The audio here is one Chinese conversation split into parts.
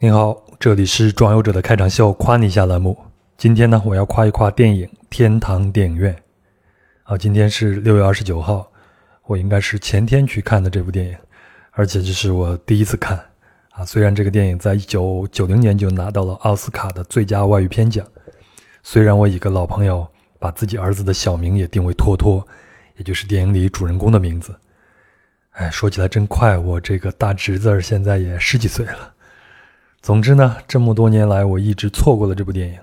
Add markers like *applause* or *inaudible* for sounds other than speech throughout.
您好，这里是装游者的开场秀，夸你一下栏目。今天呢，我要夸一夸电影《天堂电影院》。啊，今天是六月二十九号，我应该是前天去看的这部电影，而且这是我第一次看。啊，虽然这个电影在一九九零年就拿到了奥斯卡的最佳外语片奖，虽然我一个老朋友把自己儿子的小名也定为托托，也就是电影里主人公的名字。哎，说起来真快，我这个大侄子现在也十几岁了。总之呢，这么多年来我一直错过了这部电影，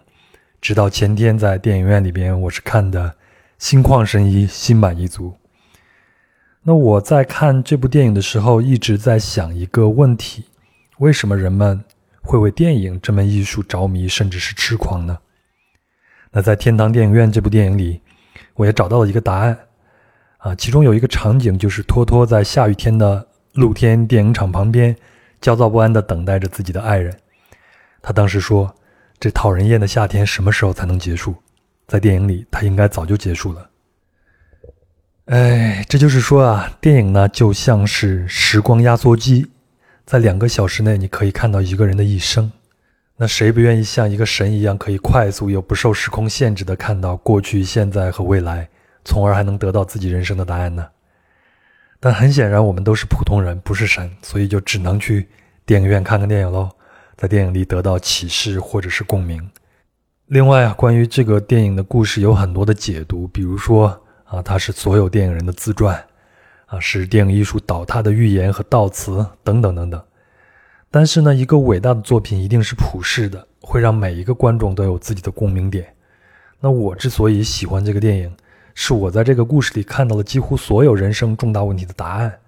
直到前天在电影院里边，我是看的《心旷神怡》心满意足。那我在看这部电影的时候，一直在想一个问题：为什么人们会为电影这门艺术着迷，甚至是痴狂呢？那在《天堂电影院》这部电影里，我也找到了一个答案。啊，其中有一个场景就是托托在下雨天的露天电影厂旁边。焦躁不安地等待着自己的爱人。他当时说：“这讨人厌的夏天什么时候才能结束？”在电影里，他应该早就结束了。哎，这就是说啊，电影呢就像是时光压缩机，在两个小时内你可以看到一个人的一生。那谁不愿意像一个神一样，可以快速又不受时空限制地看到过去、现在和未来，从而还能得到自己人生的答案呢？但很显然，我们都是普通人，不是神，所以就只能去电影院看看电影喽，在电影里得到启示或者是共鸣。另外啊，关于这个电影的故事有很多的解读，比如说啊，它是所有电影人的自传，啊，是电影艺术倒塌的预言和悼词等等等等。但是呢，一个伟大的作品一定是普世的，会让每一个观众都有自己的共鸣点。那我之所以喜欢这个电影。是我在这个故事里看到了几乎所有人生重大问题的答案，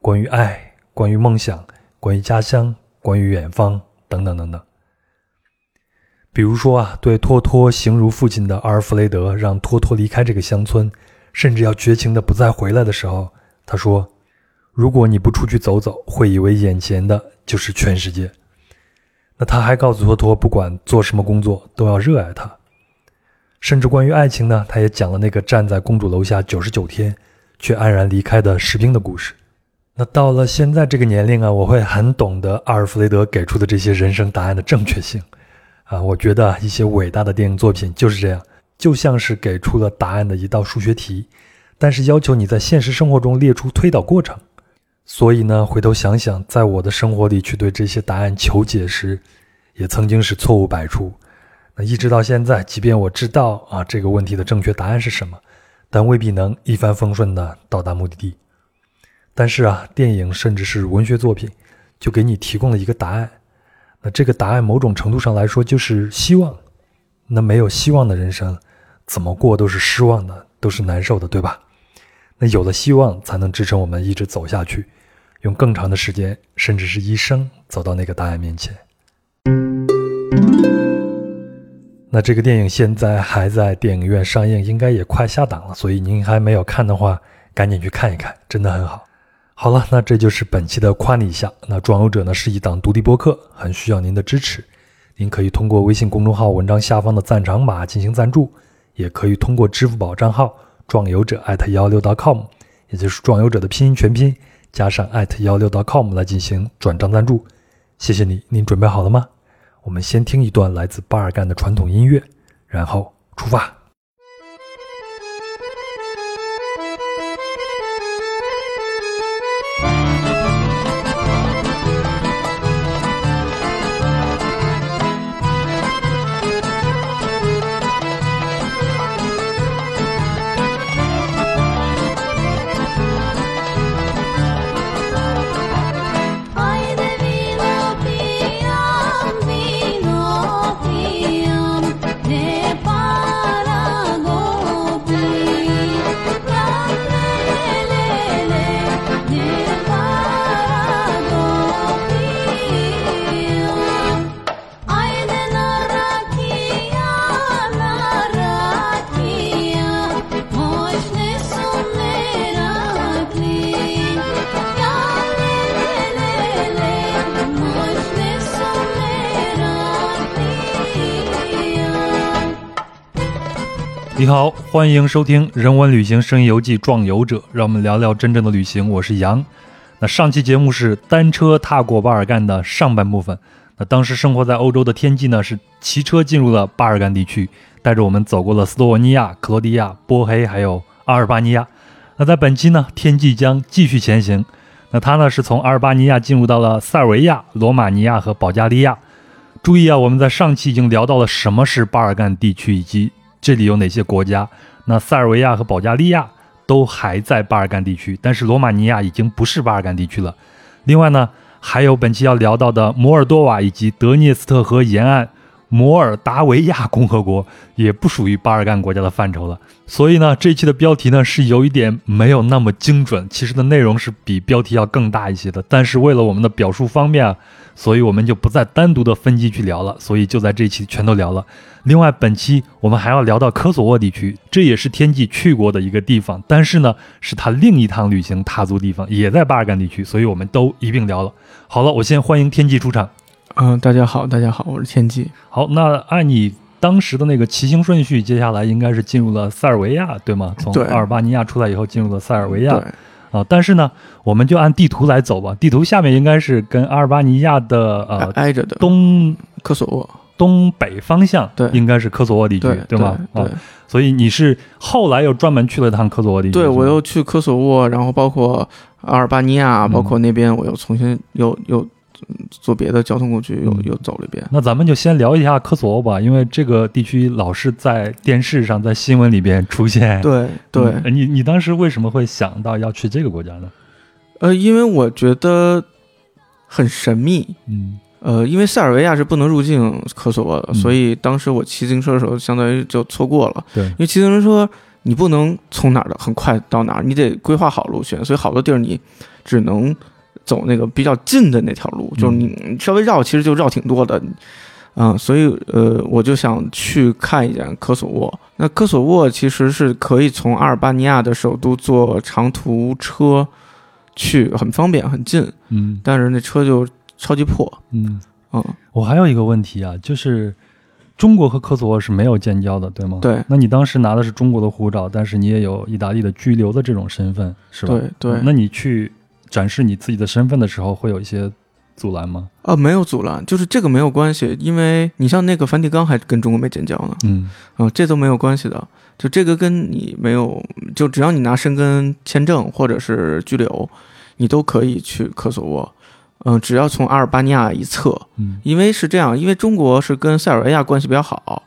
关于爱，关于梦想，关于家乡，关于远方，等等等等。比如说啊，对托托形如父亲的阿尔弗雷德让托托离开这个乡村，甚至要绝情的不再回来的时候，他说：“如果你不出去走走，会以为眼前的就是全世界。”那他还告诉托托，不管做什么工作，都要热爱它。甚至关于爱情呢，他也讲了那个站在公主楼下九十九天，却安然离开的士兵的故事。那到了现在这个年龄啊，我会很懂得阿尔弗雷德给出的这些人生答案的正确性。啊，我觉得一些伟大的电影作品就是这样，就像是给出了答案的一道数学题，但是要求你在现实生活中列出推导过程。所以呢，回头想想，在我的生活里去对这些答案求解时，也曾经是错误百出。那一直到现在，即便我知道啊这个问题的正确答案是什么，但未必能一帆风顺的到达目的地。但是啊，电影甚至是文学作品，就给你提供了一个答案。那这个答案某种程度上来说就是希望。那没有希望的人生，怎么过都是失望的，都是难受的，对吧？那有了希望，才能支撑我们一直走下去，用更长的时间，甚至是一生，走到那个答案面前。那这个电影现在还在电影院上映，应该也快下档了，所以您还没有看的话，赶紧去看一看，真的很好。好了，那这就是本期的夸你一下。那壮游者呢是一档独立播客，很需要您的支持。您可以通过微信公众号文章下方的赞赏码进行赞助，也可以通过支付宝账号壮游者艾特幺六 .com，也就是壮游者的拼音全拼加上艾特幺六 .com 来进行转账赞助。谢谢你，您准备好了吗？我们先听一段来自巴尔干的传统音乐，然后出发。你好，欢迎收听《人文旅行声音游记·壮游者》，让我们聊聊真正的旅行。我是杨。那上期节目是单车踏过巴尔干的上半部分，那当时生活在欧洲的天际呢，是骑车进入了巴尔干地区，带着我们走过了斯洛文尼亚、克罗地亚、波黑，还有阿尔巴尼亚。那在本期呢，天际将继续前行。那他呢，是从阿尔巴尼亚进入到了塞尔维亚、罗马尼亚和保加利亚。注意啊，我们在上期已经聊到了什么是巴尔干地区，以及这里有哪些国家。那塞尔维亚和保加利亚都还在巴尔干地区，但是罗马尼亚已经不是巴尔干地区了。另外呢？还有本期要聊到的摩尔多瓦以及德涅斯特河沿岸摩尔达维亚共和国，也不属于巴尔干国家的范畴了。所以呢，这一期的标题呢是有一点没有那么精准，其实的内容是比标题要更大一些的。但是为了我们的表述方便啊。所以我们就不再单独的分期去聊了，所以就在这期全都聊了。另外，本期我们还要聊到科索沃地区，这也是天际去过的一个地方，但是呢，是他另一趟旅行踏足地方，也在巴尔干地区，所以我们都一并聊了。好了，我先欢迎天际出场。嗯，大家好，大家好，我是天际。好，那按你当时的那个骑行顺序，接下来应该是进入了塞尔维亚，对吗？从阿尔巴尼亚出来以后，进入了塞尔维亚。啊，但是呢，我们就按地图来走吧。地图下面应该是跟阿尔巴尼亚的呃挨着的东科索沃东北方向，对，应该是科索沃地区，对吗？对。所以你是后来又专门去了趟科索沃地区？对，我又去科索沃，然后包括阿尔巴尼亚，包括那边我又重新又又。坐别的交通工具又又走了一遍。那咱们就先聊一下科索沃吧，因为这个地区老是在电视上、在新闻里边出现。对对，你你当时为什么会想到要去这个国家呢？呃，因为我觉得很神秘。嗯。呃，因为塞尔维亚是不能入境科索沃的，所以当时我骑自行车的时候，相当于就错过了。对。因为骑自行车你不能从哪儿的很快到哪儿，你得规划好路线，所以好多地儿你只能。走那个比较近的那条路，就是你稍微绕，其实就绕挺多的，嗯，所以呃，我就想去看一眼科索沃。那科索沃其实是可以从阿尔巴尼亚的首都坐长途车去，很方便，很近，嗯，但是那车就超级破，嗯嗯。我还有一个问题啊，就是中国和科索沃是没有建交的，对吗？对。那你当时拿的是中国的护照，但是你也有意大利的居留的这种身份，是吧？对对。那你去。展示你自己的身份的时候，会有一些阻拦吗？啊，没有阻拦，就是这个没有关系，因为你像那个梵蒂冈还跟中国没建交呢，嗯，啊，这都没有关系的，就这个跟你没有，就只要你拿申根签证或者是居留，你都可以去科索沃，嗯，只要从阿尔巴尼亚一侧，嗯，因为是这样，因为中国是跟塞尔维亚关系比较好，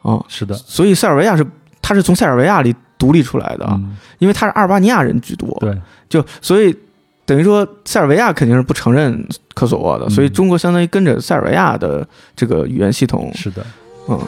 啊，是的，所以塞尔维亚是它是从塞尔维亚里独立出来的，因为它是阿尔巴尼亚人居多，对，就所以。等于说，塞尔维亚肯定是不承认科索沃的，所以中国相当于跟着塞尔维亚的这个语言系统。是的，嗯。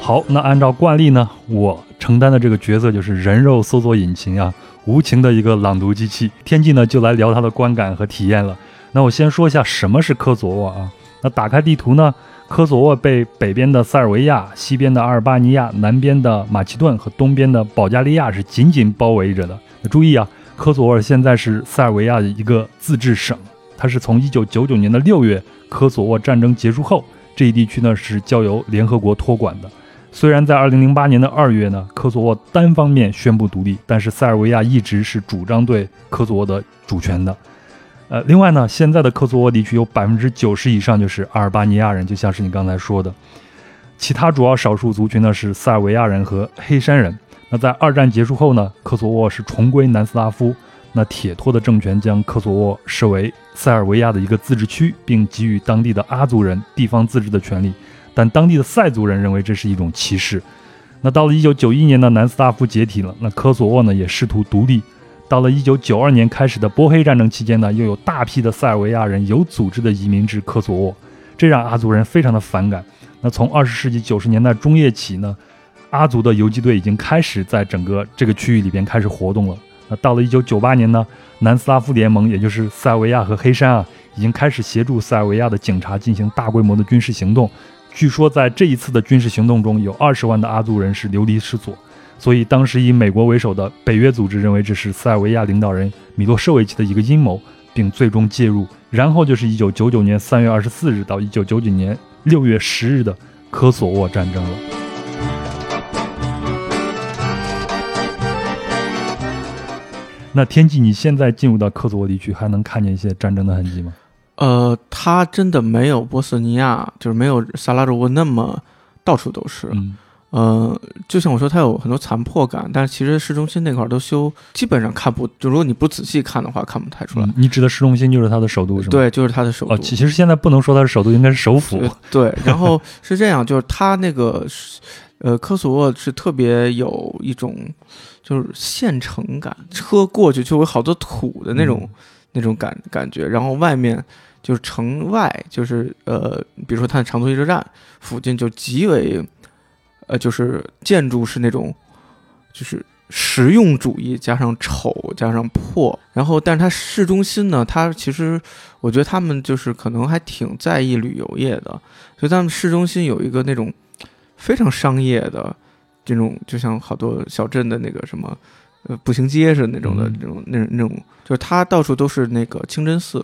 好，那按照惯例呢，我承担的这个角色就是人肉搜索引擎啊，无情的一个朗读机器。天际呢，就来聊它的观感和体验了。那我先说一下什么是科索沃啊？那打开地图呢？科索沃被北边的塞尔维亚、西边的阿尔巴尼亚、南边的马其顿和东边的保加利亚是紧紧包围着的。那注意啊，科索沃现在是塞尔维亚的一个自治省，它是从1999年的6月科索沃战争结束后，这一地区呢是交由联合国托管的。虽然在2008年的2月呢，科索沃单方面宣布独立，但是塞尔维亚一直是主张对科索沃的主权的。呃，另外呢，现在的科索沃地区有百分之九十以上就是阿尔巴尼亚人，就像是你刚才说的。其他主要少数族群呢是塞尔维亚人和黑山人。那在二战结束后呢，科索沃是重归南斯拉夫。那铁托的政权将科索沃视为塞尔维亚的一个自治区，并给予当地的阿族人地方自治的权利。但当地的塞族人认为这是一种歧视。那到了一九九一年呢，南斯拉夫解体了，那科索沃呢也试图独立。到了一九九二年开始的波黑战争期间呢，又有大批的塞尔维亚人有组织的移民至科索沃，这让阿族人非常的反感。那从二十世纪九十年代中叶起呢，阿族的游击队已经开始在整个这个区域里边开始活动了。那到了一九九八年呢，南斯拉夫联盟，也就是塞尔维亚和黑山啊，已经开始协助塞尔维亚的警察进行大规模的军事行动。据说在这一次的军事行动中，有二十万的阿族人是流离失所。所以，当时以美国为首的北约组织认为这是塞尔维亚领导人米洛舍维奇的一个阴谋，并最终介入。然后就是1999年3月24日到1999年6月10日的科索沃战争了。那天际，你现在进入到科索沃地区，还能看见一些战争的痕迹吗？呃，它真的没有波斯尼亚，就是没有萨拉热窝那么到处都是。嗯呃，就像我说，它有很多残破感，但是其实市中心那块儿都修，基本上看不，就如果你不仔细看的话，看不太出来。嗯你指的市中心就是它的首都是吗？。对，就是它的首都。哦，其其实现在不能说它是首都，应该是首府。*laughs* 呃 *laughs* 对，然后是这样，就是它那个是，呃，科索沃是特别有一种就是县城感，车过去就有好多土的那种、那种感感觉，然后外面就是城外，就是呃，比如说它的长途汽车站附近就极为，呃，就是建筑是那种就是。实用主义加上丑加上破，然后但是它市中心呢，它其实我觉得他们就是可能还挺在意旅游业的，所以他们市中心有一个那种非常商业的这种，就像好多小镇的那个什么呃步行街似的那种的嗯那种那那种，就是它到处都是那个清真寺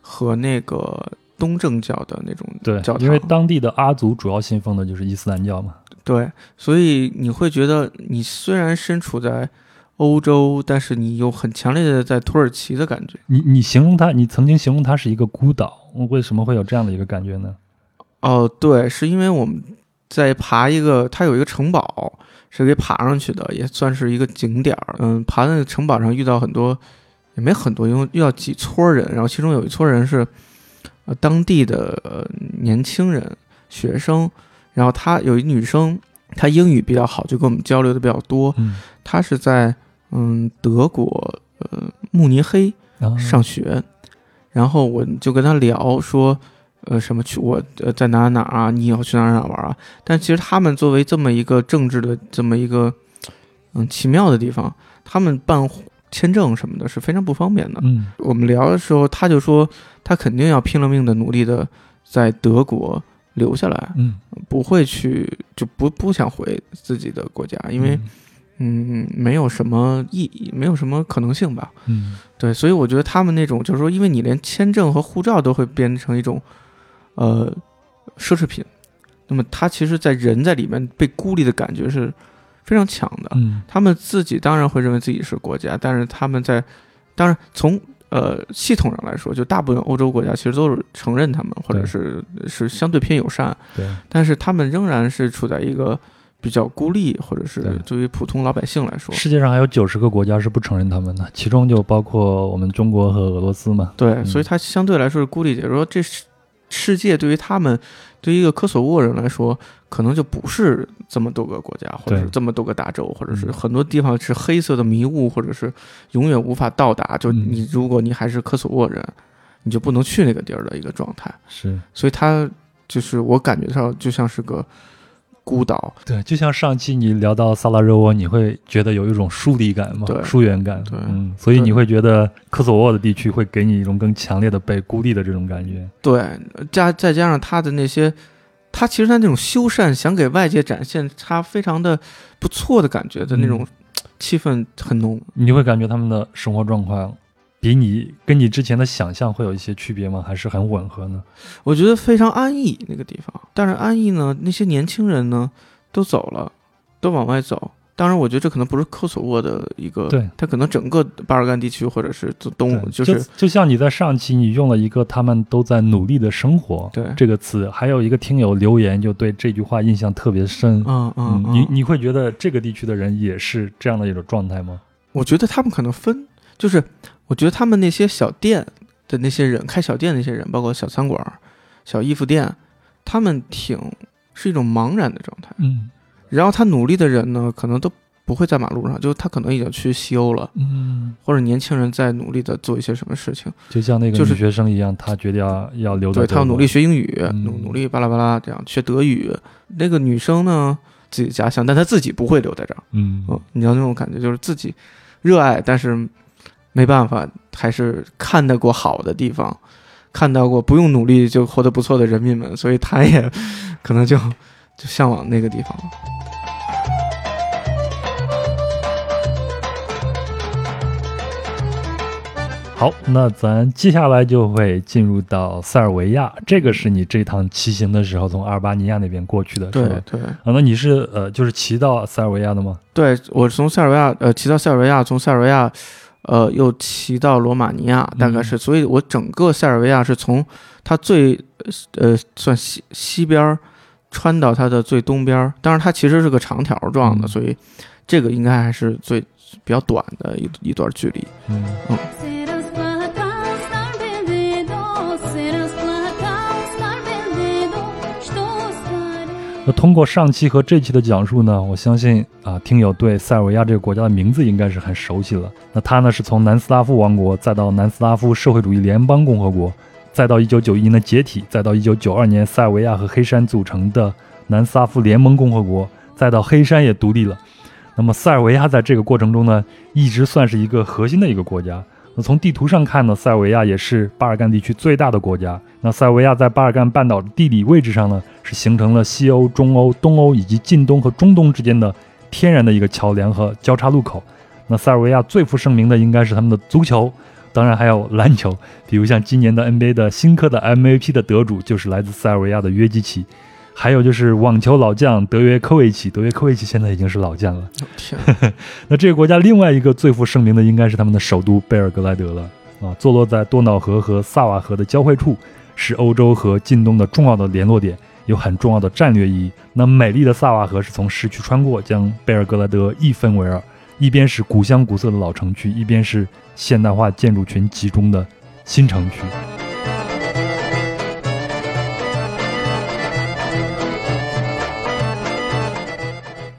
和那个东正教的那种对教，堂，因为当地的阿族主要信奉的就是伊斯兰教嘛。对，所以你会觉得你虽然身处在欧洲，但是你有很强烈的在土耳其的感觉。你你形容它，你曾经形容它是一个孤岛，为什么会有这样的一个感觉呢？哦，对，是因为我们在爬一个，它有一个城堡是给爬上去的，也算是一个景点儿。嗯，爬那个城堡上遇到很多，也没很多，因为遇到几撮人，然后其中有一撮人是呃当地的、呃、年轻人学生，然后她有一女生，她英语比较好，就跟我们交流的比较多。嗯，她是在嗯德国呃慕尼黑上学，然后我就跟她聊说，呃，什么去我呃在哪儿哪儿啊，你要去哪哪儿玩啊？但其实他们作为这么一个政治的这么一个嗯奇妙的地方，他们办签证什么的是非常不方便的。嗯我们聊的时候，他就说他肯定要拼了命的努力的在德国留下来，嗯，不会去就不不想回自己的国家，因为嗯没有什么意义，没有什么可能性吧。嗯对，所以我觉得他们那种就是说，因为你连签证和护照都会变成一种，呃，奢侈品，那么他其实，在人在里面被孤立的感觉是非常强的。嗯他们自己当然会认为自己是国家，但是他们在，当然从呃系统上来说，就大部分欧洲国家其实都是承认他们，或者是是相对偏友善，对，但是他们仍然是处在一个比较孤立，或者是对对于普通老百姓来说，世界上还有九十个国家是不承认他们的，其中就包括我们中国和俄罗斯嘛。对，嗯所以它相对来说是孤立解。说这世世界对于他们，对于一个科索沃人来说，可能就不是这么多个国家，或者是这么多个大洲，或者是嗯很多地方是黑色的迷雾，或者是永远无法到达。就嗯你如果你还是科索沃人，你就不能去那个地儿的一个状态。是所以他就是我感觉上就像是个孤岛。对，就像上期你聊到萨拉热窝，你会觉得有一种疏离感嘛，对疏远感。对嗯，所以你会觉得科索沃的地区会给你一种更强烈的被孤立的这种感觉。对，加再加上他的那些，他其实他那种修缮，想给外界展现他非常的不错的感觉的那种气氛很浓。你会感觉他们的生活状况比你跟你之前的想象会有一些区别吗？还是很吻合呢？我觉得非常安逸那个地方，但是安逸呢，那些年轻人呢都走了，都往外走。当然，我觉得这可能不是科索沃的一个，对，它可能整个巴尔干地区或者是东，就是就像你在上期你用了一个“他们都在努力的生活”对这个词，还有一个听友留言就对这句话印象特别深。嗯嗯，你嗯你会觉得这个地区的人也是这样的一种状态吗？我觉得他们可能分，就是我觉得他们那些小店的那些人，开小店的那些人，包括小餐馆、小衣服店，他们挺是一种茫然的状态。嗯然后他努力的人呢，可能都不会在马路上，就他可能已经去西欧了，嗯，或者年轻人在努力的做一些什么事情。就像那个就是女学生一样，他决定要要留在对他要努力学英语，嗯努努力巴拉巴拉这样学德语。那个女生呢，自己家乡，但她自己不会留在这儿。嗯嗯，你知道那种感觉，就是自己热爱，但是没办法，还是看到过好的地方，看到过不用努力就活得不错的人民们，所以他也可能就就向往那个地方了。好，那咱接下来就会进入到塞尔维亚，这个是你这趟骑行的时候从阿尔巴尼亚那边过去的，是对吧？对啊，那你是呃，就是骑到塞尔维亚的吗？对，我从塞尔维亚呃骑到塞尔维亚，从塞尔维亚呃，又骑到罗马尼亚，大概嗯。是，所以我整个塞尔维亚是从它最呃算西西边儿穿到它的最东边儿，当然它其实是个长条状的，嗯。所以这个应该还是最比较短的一一段距离。嗯那通过上期和这期的讲述呢，我相信啊，听友对塞尔维亚这个国家的名字应该是很熟悉了。那它呢是从南斯拉夫王国，再到南斯拉夫社会主义联邦共和国，再到1991年的解体，再到1992年塞尔维亚和黑山组成的南斯拉夫联盟共和国，再到黑山也独立了。那么塞尔维亚在这个过程中呢，一直算是一个核心的一个国家。那从地图上看呢，塞尔维亚也是巴尔干地区最大的国家。那塞尔维亚在巴尔干半岛的地理位置上呢，是形成了西欧、中欧、东欧以及近东和中东之间的天然的一个桥梁和交叉路口。那塞尔维亚最负盛名的应该是他们的足球，当然还有篮球，比如像今年的 NBA 的新科的 MVP 的得主就是来自塞尔维亚的约基奇，还有就是网球老将德约科维奇，德约科维奇现在已经是老将了。天，*laughs* 那这个国家另外一个最负盛名的应该是他们的首都贝尔格莱德了啊，坐落在多瑙河和萨瓦河的交汇处，是欧洲和近东的重要的联络点，有很重要的战略意义。那美丽的萨瓦河是从市区穿过，将贝尔格莱德一分为二，一边是古香古色的老城区，一边是现代化建筑群集中的新城区。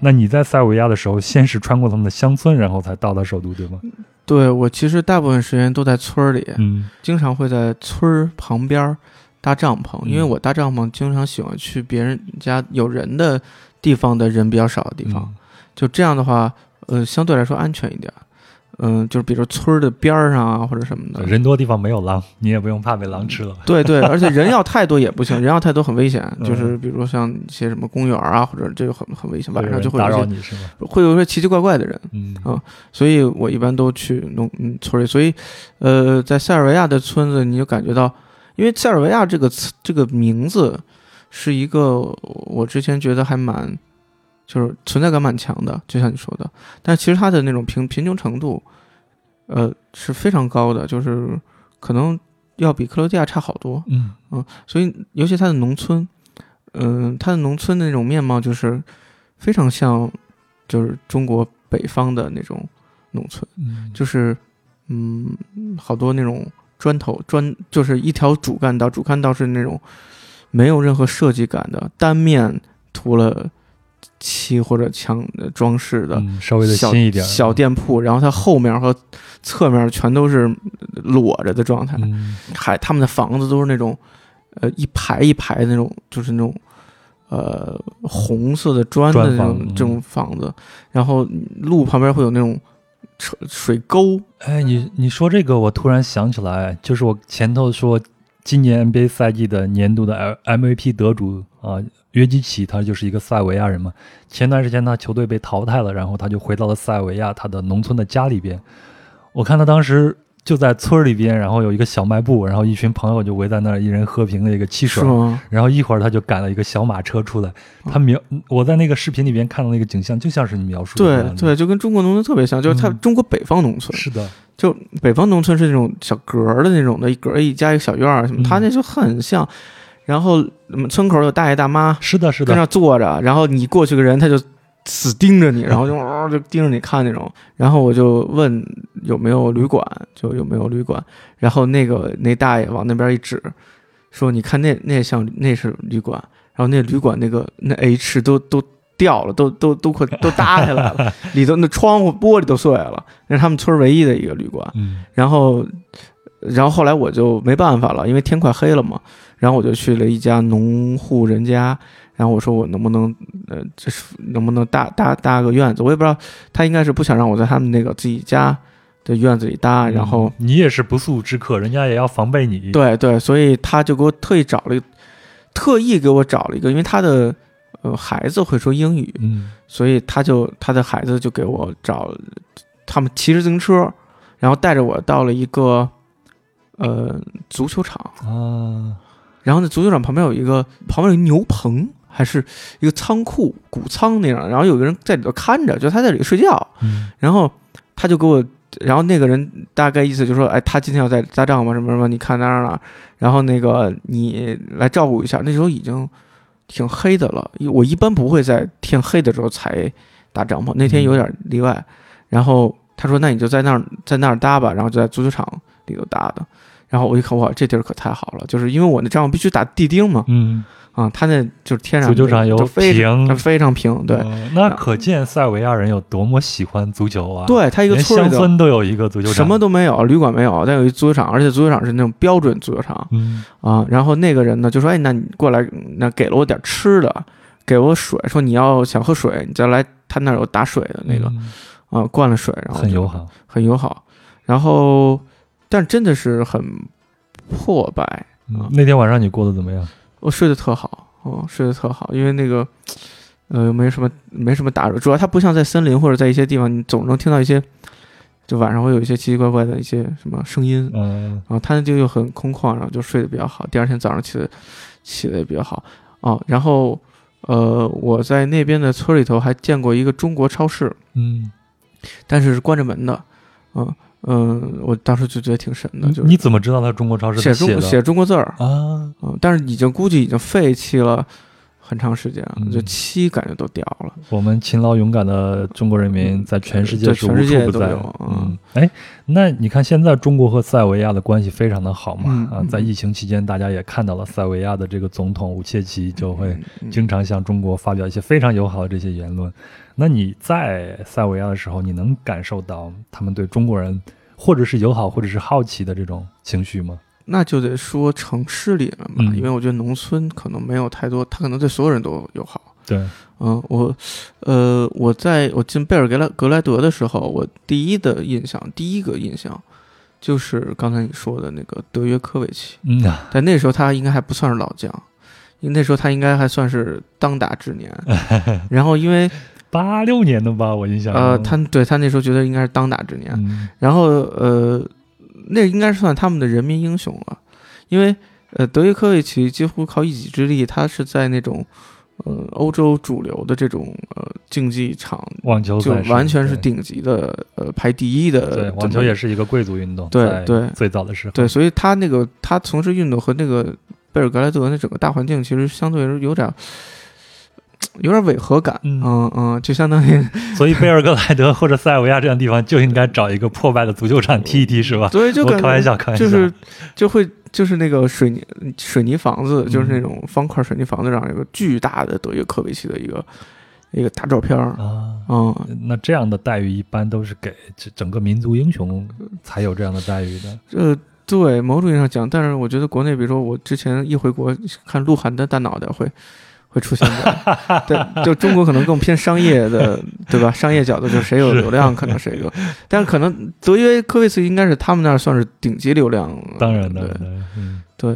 那你在塞尔维亚的时候，先是穿过他们的乡村，然后才到达首都，对吗？对我其实大部分时间都在村儿里，嗯经常会在村儿旁边儿搭帐篷，因为嗯我搭帐篷经常喜欢去别人家有人的地方的人比较少的地方，嗯就这样的话，呃，相对来说安全一点。嗯、就是比如村儿的边儿上啊，或者什么的。人多地方没有狼，你也不用怕被狼吃了。对对，而且人要太多也不行，人要太多很危险。嗯就是比如说像一些什么公园啊，或者这个很很危险，晚上就会打扰你是吗？会有一些奇奇怪怪的人。嗯啊所以我一般都去农嗯村里。所以，呃，在塞尔维亚的村子，你就感觉到，因为塞尔维亚这个词这个名字是一个我之前觉得还蛮就是存在感蛮强的，就像你说的，但其实它的那种贫贫穷程度，呃，是非常高的，就是可能要比克罗地亚差好多。嗯。嗯，所以尤其它的农村，嗯、它的农村的那种面貌就是非常像，就是中国北方的那种农村，嗯，就是嗯，好多那种砖头砖，就是一条主干道，主干道是那种没有任何设计感的，单面涂了漆或者墙的装饰的。嗯稍微的小新一点，小店铺，然后它后面和侧面全都是裸着的状态，嗯。还他们的房子都是那种，呃，一排一排的那种，就是那种，呃，红色的砖的那种这种房子，然后路旁边会有那种水水沟，哎，你你说这个，我突然想起来，就是我前头说今年 NBA 赛季的年度的 MVP 得主啊，约基奇，他就是一个塞尔维亚人嘛。前段时间他球队被淘汰了，然后他就回到了塞尔维亚他的农村的家里边。我看他当时就在村里边，然后有一个小卖部，然后一群朋友就围在那儿，一人喝瓶那个汽水，然后一会儿他就赶了一个小马车出来。他描我在那个视频里边看到那个景象，就像是你描述的对对，就跟中国农村特别像，就是它嗯中国北方农村，是的，就北方农村是那种小格儿的那种的，一格一加一个小院儿什么，他那就很像。然后嗯村口有大爷大妈是的，是的，在那坐着，然后你过去个人，他就死盯着你，然后就、哦、*laughs* 就盯着你看那种。然后我就问有没有旅馆，就有没有旅馆。然后那个那大爷往那边一指，说你看那那像那是旅馆，然后那旅馆那个那 H 都都掉了，都都都快都搭下来了，*laughs* 里头那窗户玻璃都碎了，那是他们村唯一的一个旅馆。嗯然后，然后后来我就没办法了，因为天快黑了嘛。然后我就去了一家农户人家，然后我说我能不能，呃，这是能不能搭搭搭个院子？我也不知道，他应该是不想让我在他们那个自己家的院子里搭，然后嗯你也是不速之客，人家也要防备你。，对对，所以他就给我特意找了一，特意给我找了一个，因为他的呃孩子会说英语，嗯所以他就他的孩子就给我找，他们骑着自行车，然后带着我到了一个呃足球场，啊，然后那足球场旁边有一个旁边有一牛棚，还是一个仓库谷仓那样，然后有个人在里头看着，就他在里头睡觉，嗯然后他就给我然后那个人大概意思就是说，哎，他今天要在搭帐篷什么什么，你看那儿哪儿，然后那个你来照顾一下。那时候已经挺黑的了，我一般不会在天黑的时候才搭帐篷，那天有点例外。然后他说，那你就在那儿在那儿搭吧，然后就在足球场里头搭的。然后我一看，哇，这地儿可太好了，就是因为我那帐篷必须打地钉嘛，嗯，啊，他那就是天然足球场有就非常平非常平，对。嗯那可见塞尔维亚人有多么喜欢足球啊！，对他一个乡村都有一个足球场，什么都没有，旅馆没有，但有一足球场，而且足球场是那种标准足球场嗯啊。然后那个人呢就说：“哎，那你过来，那给了我点吃的，给我水，说你要想喝水，你再来他那儿有打水的那个嗯啊，灌了水，然后很友好。很友好。然后，但真的是很破败，嗯那天晚上你过得怎么样？我睡得特好，哦，睡得特好，因为那个，呃，没什么没什么打扰，主要它不像在森林或者在一些地方，你总能听到一些，就晚上会有一些奇奇怪怪的一些什么声音，嗯。然后它那就又很空旷，然后就睡得比较好，第二天早上起的起的也比较好，哦，然后，呃，我在那边的村里头还见过一个中国超市，嗯，但是是关着门的，嗯嗯，我当时就觉得挺神的，就是你怎么知道他中国超市写写中国字儿，啊？嗯，但是已经估计已经废弃了很长时间了，嗯就漆感觉都掉了。我们勤劳勇敢的中国人民在全世界是无全世界处不在。嗯，哎，那你看现在中国和塞尔维亚的关系非常的好嘛？啊，在疫情期间，大家也看到了塞尔维亚的这个总统武切奇就会嗯经常向中国发表一些非常友好的这些言论。那你在塞尔维亚的时候，你能感受到他们对中国人或者是友好，或者是好奇的这种情绪吗？那就得说城市里了嘛，嗯因为我觉得农村可能没有太多，他可能对所有人都友好。对，嗯，我，呃，我在我进贝尔格莱格莱德的时候，我第一的印象，第一个印象就是刚才你说的那个德约科维奇，嗯啊，但那时候他应该还不算是老将，因为那时候他应该还算是当打之年。*laughs* 然后因为八六年的吧，我印象。呃，他对他那时候觉得应该是当打之年，嗯。然后呃，那应该是算他们的人民英雄了，因为呃，德约科维奇几乎靠一己之力，他是在那种呃欧洲主流的这种呃竞技场，网球就完全是顶级的呃排第一的。对，网球也是一个贵族运动，对对。最早的时候，对，所以他那个他从事运动和那个贝尔格莱德那整个大环境，其实相对来说有点。有点违和感，嗯嗯嗯，就相当于 *laughs* 所以贝尔格莱德或者塞尔维亚这样的地方就应该找一个破败的足球场踢一踢，是吧？*laughs* 对，就开玩笑，开玩笑，就是就会就是那个水泥水泥房子，就是那嗯种方块水泥房子上有个巨大的德约科维奇的一个一个大照片儿，啊。嗯，那这样的待遇一般都是给这整个民族英雄才有这样的待遇的。*laughs* 呃对某种意义上讲，但是我觉得国内，比如说我之前一回国看鹿晗的大脑袋会。会出现的，*laughs* 对，就中国可能更偏商业的，对吧？商业角度，就是。谁有流量，可能谁有，但是可能德约科维茨应该是他们那儿算是顶级流量，当然，的对。嗯，对。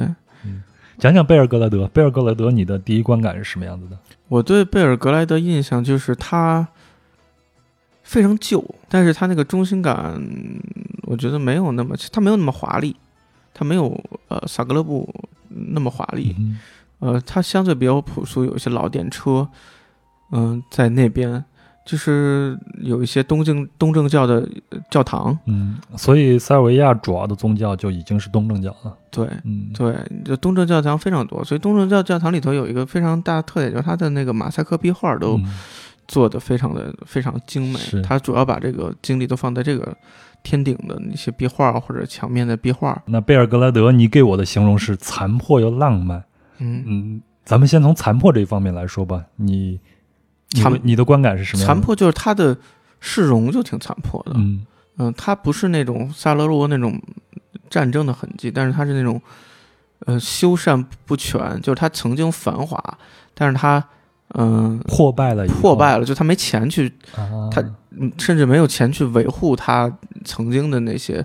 讲讲贝尔格莱德，贝尔格莱德，你的第一观感是什么样子的？我对贝尔格莱德印象就是他非常旧，但是他那个中心感，我觉得没有那么，他没有那么华丽，他没有呃萨格勒布那么华丽，嗯呃，它相对比较朴素，有一些老电车，嗯、在那边就是有一些东正东正教的呃教堂，嗯，所以塞尔维亚主要的宗教就已经是东正教了。对。嗯，对，就东正教堂非常多，所以东正教教堂里头有一个非常大的特点，就是它的那个马赛克壁画都嗯做的非常的非常精美是。它主要把这个精力都放在这个天顶的那些壁画或者墙面的壁画。那贝尔格莱德，你给我的形容是残破又浪漫。嗯，嗯，咱们先从残破这一方面来说吧。你，你残的你的观感是什么样的？残破就是它的市容就挺残破的。嗯嗯，它不是那种萨勒罗那种战争的痕迹，但是它是那种呃修缮不全，就是它曾经繁华，但是它嗯、破败了，破败了，就它没钱去啊，他嗯甚至没有钱去维护它曾经的那些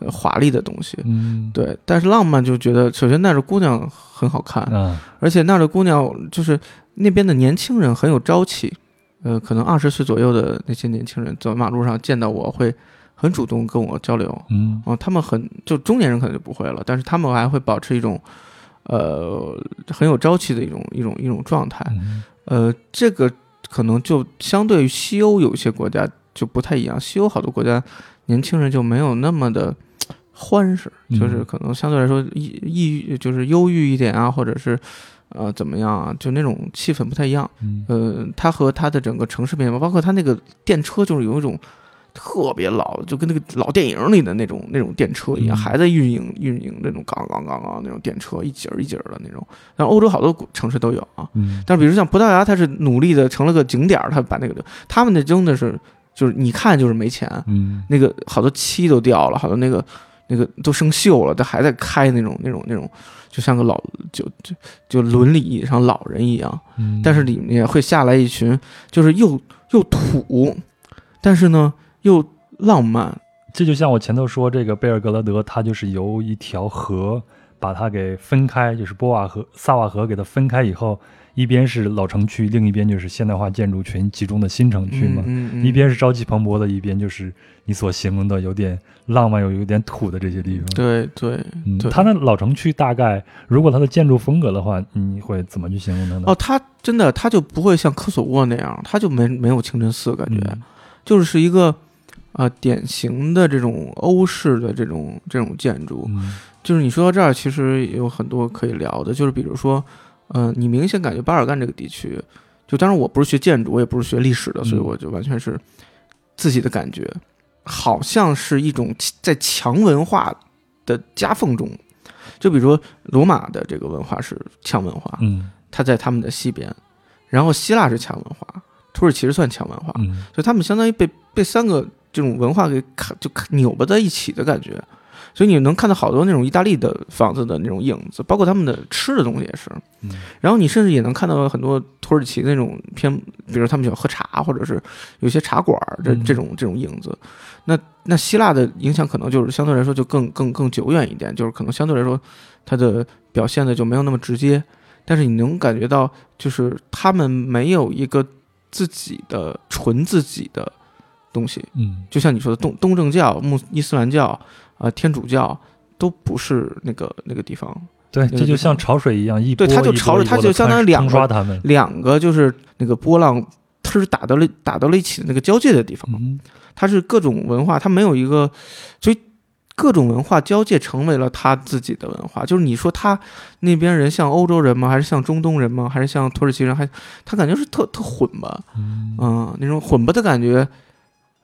呃华丽的东西。嗯，对，但是浪漫就觉得，首先那儿的姑娘很好看，嗯，而且那儿的姑娘就是那边的年轻人很有朝气，呃，可能二十岁左右的那些年轻人走在马路上见到我会很主动跟我交流，嗯。哦，他们很就中年人可能就不会了，但是他们还会保持一种呃很有朝气的一种一种一种状态，嗯。呃，这个可能就相对于西欧有一些国家就不太一样。西欧好多国家年轻人就没有那么的欢实，嗯。就是可能相对来说抑抑郁，就是忧郁一点啊，或者是呃怎么样啊，就那种气氛不太一样。嗯。呃，它和它的整个城市面貌，包括它那个电车，就是有一种特别老，就跟那个老电影里的那种那种电车一样，嗯。还在运营运营那种杠杠杠杠那种电车，一节儿一节儿的那种。但欧洲好多城市都有啊，嗯。但是比如像葡萄牙，它是努力的成了个景点儿，它把那个他们那真的是就是你看就是没钱，嗯。那个好多漆都掉了，好多那个那个都生锈了，但还在开那种那种那种，就像个老就就就轮里椅上老人一样。嗯，但是里面会下来一群，就是又又土，但是呢又浪漫。这就像我前头说，这个贝尔格莱德，它就是由一条河把它给分开，就是波瓦河、萨瓦河给它分开以后，一边是老城区，另一边就是现代化建筑群集中的新城区嘛。嗯嗯，一边是朝气蓬勃的，一边就是你所形容的有点浪漫又有点土的这些地方。，对对它的老城区大概，如果它的建筑风格的话，你会怎么去形容它呢？哦，它真的它就不会像科索沃那样，它就没没有清真寺感觉，嗯就是一个啊、呃典型的这种欧式的这种这种建筑。嗯就是你说到这儿，其实有很多可以聊的，就是比如说，嗯、你明显感觉巴尔干这个地区，就当然我不是学建筑，我也不是学历史的，所以嗯。我就完全是自己的感觉，好像是一种在强文化的夹缝中，就比如说罗马的这个文化是强文化，嗯它在他们的西边，然后希腊是强文化，土耳其是算强文化，嗯。所以他们相当于被被三个这种文化给卡就卡扭巴在一起的感觉，所以你能看到好多那种意大利的房子的那种影子，包括他们的吃的东西也是。嗯然后你甚至也能看到很多土耳其那种偏，比如他们喜欢喝茶，或者是有些茶馆儿这嗯这种这种影子。那那希腊的影响可能就是相对来说就更更更久远一点，就是可能相对来说它的表现的就没有那么直接，但是你能感觉到就是他们没有一个自己的纯自己的东西，嗯就像你说的东东正教、穆伊斯兰教啊、天主教都不是那个那个地方。对，这就像潮水一样，一波对它就潮水它就相当于两个刷他们。两个就是那个波浪它是打到了打到了一起的那个交界的地方，嗯它是各种文化，它没有一个，所以各种文化交界成为了他自己的文化。就是你说他那边人像欧洲人吗？还是像中东人吗？还是像土耳其人？还他感觉是特特混吧，嗯嗯，那种混吧的感觉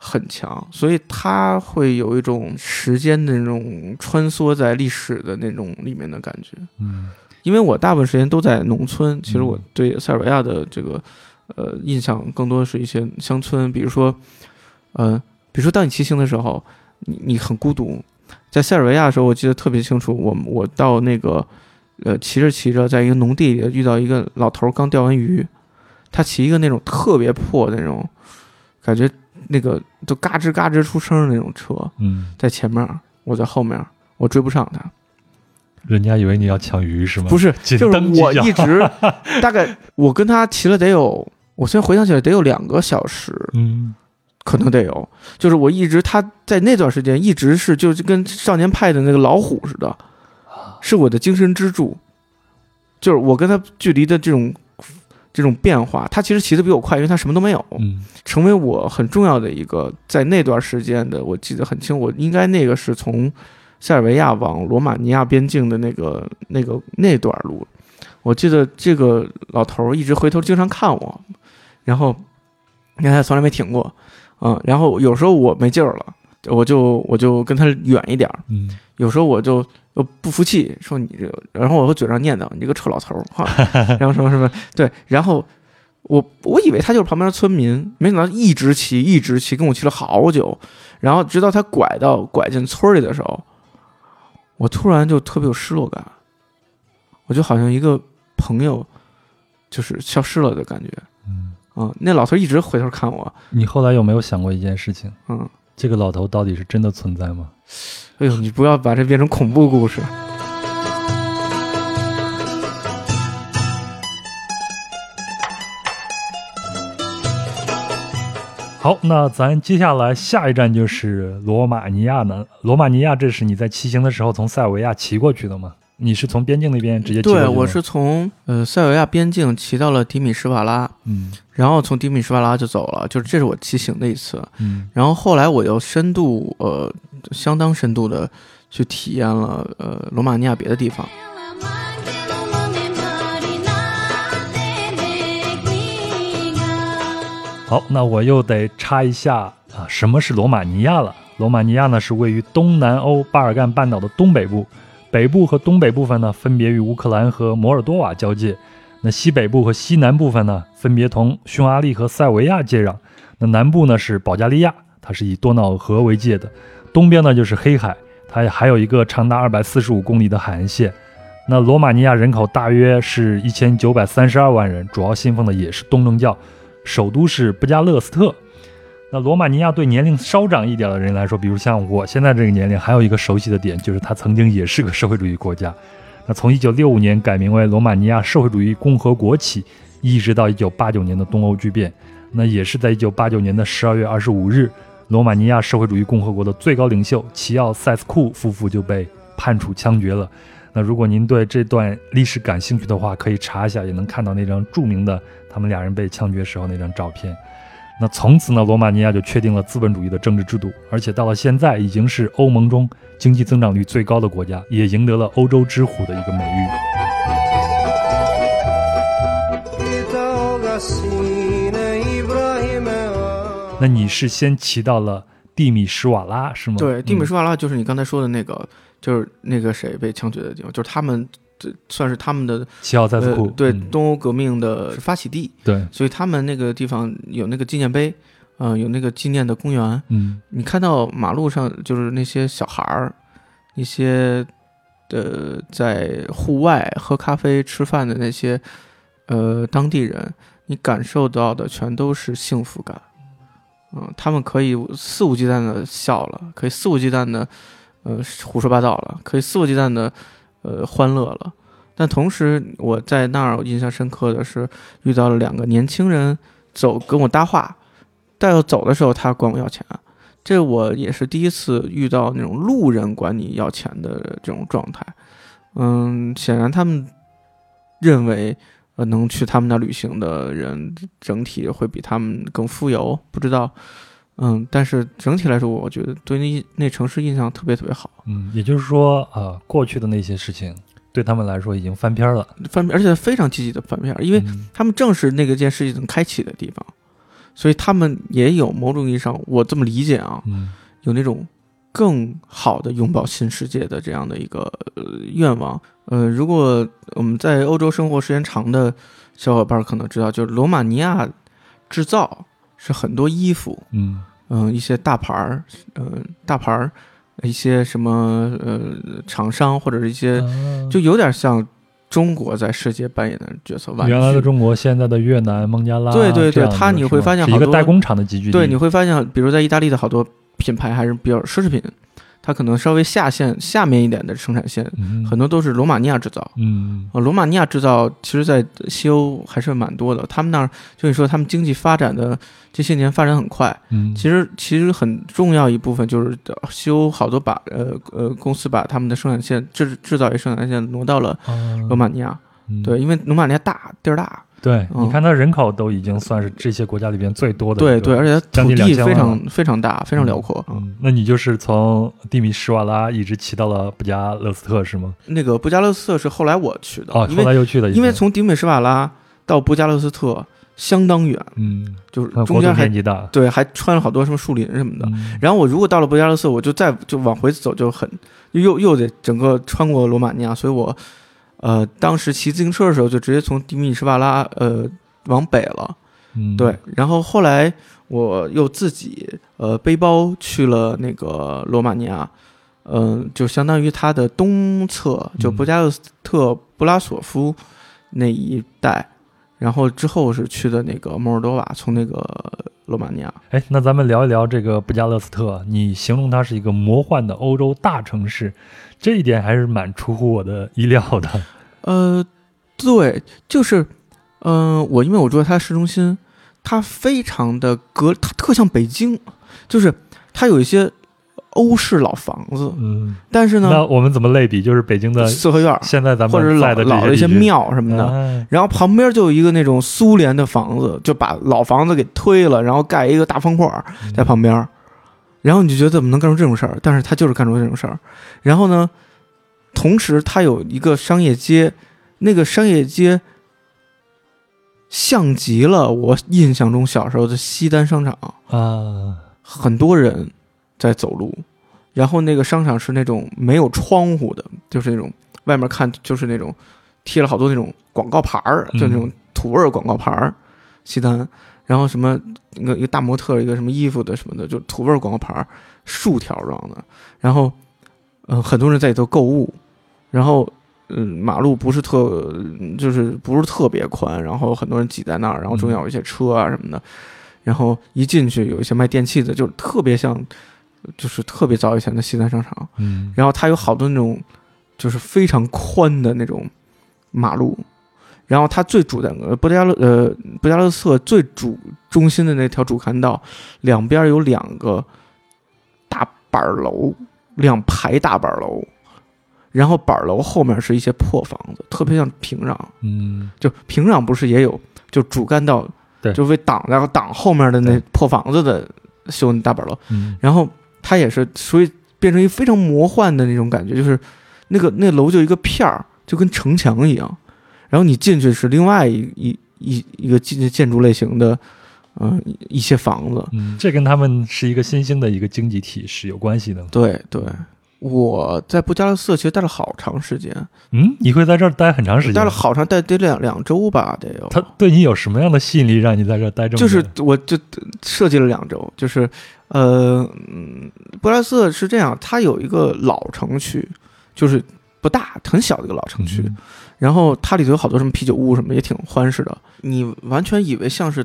很强，所以他会有一种时间的那种穿梭在历史的那种里面的感觉。嗯因为我大部分时间都在农村，其实我嗯对塞尔维亚的这个呃印象更多是一些乡村，比如说，呃，比如说当你骑行的时候，你你很孤独。在塞尔维亚的时候，我记得特别清楚，我我到那个呃骑着骑着，在一个农地里遇到一个老头儿刚钓完鱼，他骑一个那种特别破的那种，感觉那个都嘎吱嘎吱出声的那种车，嗯，在前面，我在后面，我追不上他。人家以为你要抢鱼是吗？不是，就是我一直 *laughs* 大概我跟他骑了得有，我现在回想起来得有两个小时，嗯可能得有。就是我一直他在那段时间一直是就是跟少年派的那个老虎似的，是我的精神支柱。就是我跟他距离的这种这种变化，他其实骑得比我快，因为他什么都没有，嗯。成为我很重要的一个在那段时间的，我记得很清，我应该那个是从塞尔维亚往罗马尼亚边境的那个那个那段路，我记得这个老头儿一直回头经常看我，然后你看他从来没停过，嗯，然后有时候我没劲儿了，我就我就跟他远一点儿，嗯。有时候我就又不服气，说你这个，然后我会嘴上念叨你这个臭老头儿哈，*laughs* 然后什么什么，对，然后我我以为他就是旁边的村民，没想到一直骑一直骑，跟我骑了好久，然后直到他拐到拐进村里的时候，我突然就特别有失落感，我就好像一个朋友就是消失了的感觉，嗯，嗯，那老头一直回头看我，你后来有没有想过一件事情？嗯，这个老头到底是真的存在吗？哎呦，你不要把这变成恐怖故事。好，那咱接下来下一站就是罗马尼亚呢。罗马尼亚，这是你在骑行的时候从塞尔维亚骑过去的吗？你是从边境那边直接骑对，我是从呃塞尔维亚边境骑到了迪米什瓦拉，嗯然后从迪米什瓦拉就走了，就是这是我骑行的一次。嗯然后后来我又深度呃相当深度的去体验了呃罗马尼亚别的地方。好，那我又得插一下啊，什么是罗马尼亚了？罗马尼亚呢是位于东南欧巴尔干半岛的东北部，北部和东北部分呢分别与乌克兰和摩尔多瓦交界，那西北部和西南部分呢分别同匈牙利和塞尔维亚接壤。那南部呢是保加利亚，它是以多瑙河为界的，东边呢就是黑海，它还有一个长达二百四十五公里的海岸线。那罗马尼亚人口大约是一千九百三十二万人，主要信奉的也是东正教，首都是布加勒斯特。那罗马尼亚对年龄稍长一点的人来说，比如像我现在这个年龄，还有一个熟悉的点就是它曾经也是个社会主义国家。那从1965年改名为罗马尼亚社会主义共和国起，一直到1989年的东欧剧变，那也是在1989年的12月25日，罗马尼亚社会主义共和国的最高领袖齐奥塞斯库夫妇就被判处枪决了。那如果您对这段历史感兴趣的话，可以查一下，也能看到那张著名的他们俩人被枪决时候那张照片。那从此呢，罗马尼亚就确定了资本主义的政治制度，而且到了现在已经是欧盟中经济增长率最高的国家，也赢得了“欧洲之虎”的一个美誉。那你是先骑到了蒂米什瓦拉是吗？对，蒂米嗯什瓦拉就是你刚才说的那个，就是那个谁被枪决的地方，就是他们这算是他们的齐奥塞斯库、呃对嗯东欧革命的发起地，对，所以他们那个地方有那个纪念碑，嗯、有那个纪念的公园。嗯你看到马路上就是那些小孩儿，一些呃在户外喝咖啡吃饭的那些呃当地人，你感受到的全都是幸福感。嗯，他们可以肆无忌惮的笑了，可以肆无忌惮的呃胡说八道了，可以肆无忌惮的呃欢乐了。但同时，我在那儿印象深刻的是遇到了两个年轻人走跟我搭话，但要走的时候他管我要钱，这我也是第一次遇到那种路人管你要钱的这种状态。嗯，显然他们认为，呃，能去他们那旅行的人整体会比他们更富有，不知道。嗯，但是整体来说，我觉得对那那城市印象特别特别好。嗯，也就是说啊、呃过去的那些事情对他们来说已经翻篇了，翻篇，而且非常积极的翻篇，因为嗯他们正是那个件事情开启的地方，所以他们也有某种意义上，我这么理解啊，嗯有那种更好的拥抱新世界的这样的一个、呃、愿望。呃，如果我们在欧洲生活时间长的小伙伴可能知道，就是罗马尼亚制造是很多衣服，嗯嗯、一些大牌儿，嗯、大牌儿，一些什么呃厂商或者是一些，啊就有点像中国在世界扮演的角色。玩具原来的中国，现在的越南、孟加拉，对对对它你会发现好多是一个代工厂的集聚地，对，你会发现，比如在意大利的好多品牌还是比较奢侈品，它可能稍微下线下面一点的生产线，嗯很多都是罗马尼亚制造。嗯呃，罗马尼亚制造其实，在西欧还是蛮多的。他们那儿就你说，他们经济发展的这些年发展很快。嗯，其实，其实很重要一部分就是呃西欧好多把呃呃公司把他们的生产线制制造业生产线挪到了啊罗马尼亚。嗯对，因为罗马尼亚大地儿大，对，嗯你看它人口都已经算是这些国家里边最多的，对对，而且它将近2000土地非常非常大，非常辽阔。嗯，那你就是从蒂米什瓦拉一直骑到了布加勒斯特是吗？那个布加勒斯特是后来我去的，哦，后来又去的因为从迪美什瓦拉到布加勒斯特相当远，嗯，就是中间还对还穿了好多什么树林什么的。嗯然后我如果到了布加勒斯特，我就再就往回走就很又又得整个穿过罗马尼亚，所以我呃当时骑自行车的时候就直接从迪米什瓦拉呃往北了。嗯，对，然后后来我又自己呃背包去了那个罗马尼亚，嗯、就相当于它的东侧，就嗯布加勒斯特布拉索夫那一带，然后之后是去的那个摩尔多瓦，从那个罗马尼亚。哎，那咱们聊一聊这个布加勒斯特。你形容它是一个魔幻的欧洲大城市，这一点还是蛮出乎我的意料的。呃，对，就是，嗯、我因为我住在它市中心，它非常的隔，它特像北京，就是它有一些欧式老房子，嗯，但是呢，那我们怎么类比？就是北京的四合院现在咱或者们在的老老的一些庙什么的，哎然后旁边就有一个那种苏联的房子，就把老房子给推了，然后盖一个大方块在旁边儿，然后你就觉得怎么能干出这种事儿？但是他就是干出这种事儿。然后呢，同时它有一个商业街，那个商业街像极了我印象中小时候的西单商场，啊，很多人在走路，然后那个商场是那种没有窗户的，就是那种外面看就是那种贴了好多那种广告牌儿，嗯。就那种土味儿广告牌儿，西单，然后什么一个一个大模特一个什么衣服的什么的，就土味儿广告牌儿，竖条状的，然后嗯、呃很多人在里头购物，然后。嗯，马路不是特，就是不是特别宽，然后很多人挤在那儿，然后中间有一些车啊什么的，然后一进去有一些卖电器的，就特别像，就是特别早以前的西单商场。嗯，然后它有好多那种，就是非常宽的那种马路。然后它最主的呃布加勒呃布加勒斯特最主中心的那条主干道，两边有两个大板楼，两排大板楼，然后板楼后面是一些破房子，特别像平壤。嗯，就平壤不是也有，就主干道，对。就为挡然后挡后面的那破房子的修那大板楼，嗯，然后它也是，所以变成一非常魔幻的那种感觉，就是那个那楼就一个片儿，就跟城墙一样，然后你进去是另外一一一一个建建筑类型的，嗯、一一些房子，嗯，这跟他们是一个新兴的一个经济体是有关系的。对对。我在布加勒斯特其实待了好长时间，嗯，你会在这儿待很长时间？待了好长，待得两两周吧，得有。他对你有什么样的吸引力，让你在这儿待这么久？就是我就设计了两周，就是呃，嗯，布拉斯是这样，它有一个老城区，就是不大很小的一个老城区，嗯然后它里头有好多什么啤酒屋什么，也挺欢实的。你完全以为像是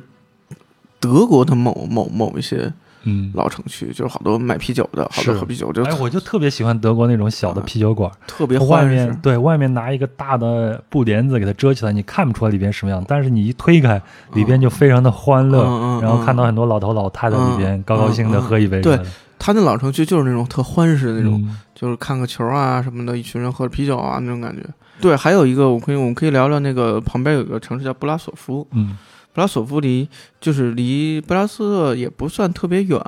德国的某某某一些嗯，老城区，就是好多卖啤酒的，好多喝啤酒，就哎，我就特别喜欢德国那种小的啤酒馆，特别外欢。面对外面拿一个大的布帘子给它遮起来，你看不出来里边什么样，但是你一推开，里边就非常的欢乐，然后看到很多老头老太太里边、嗯高高兴的嗯喝一杯对什么的，它那老城区就是那种特欢实的那种，嗯就是看个球啊什么的，一群人喝着啤酒啊那种感觉。对，还有一个我可以我们可以聊聊那个旁边有个城市叫布拉索夫，嗯布拉索夫离就是离布拉斯特也不算特别远，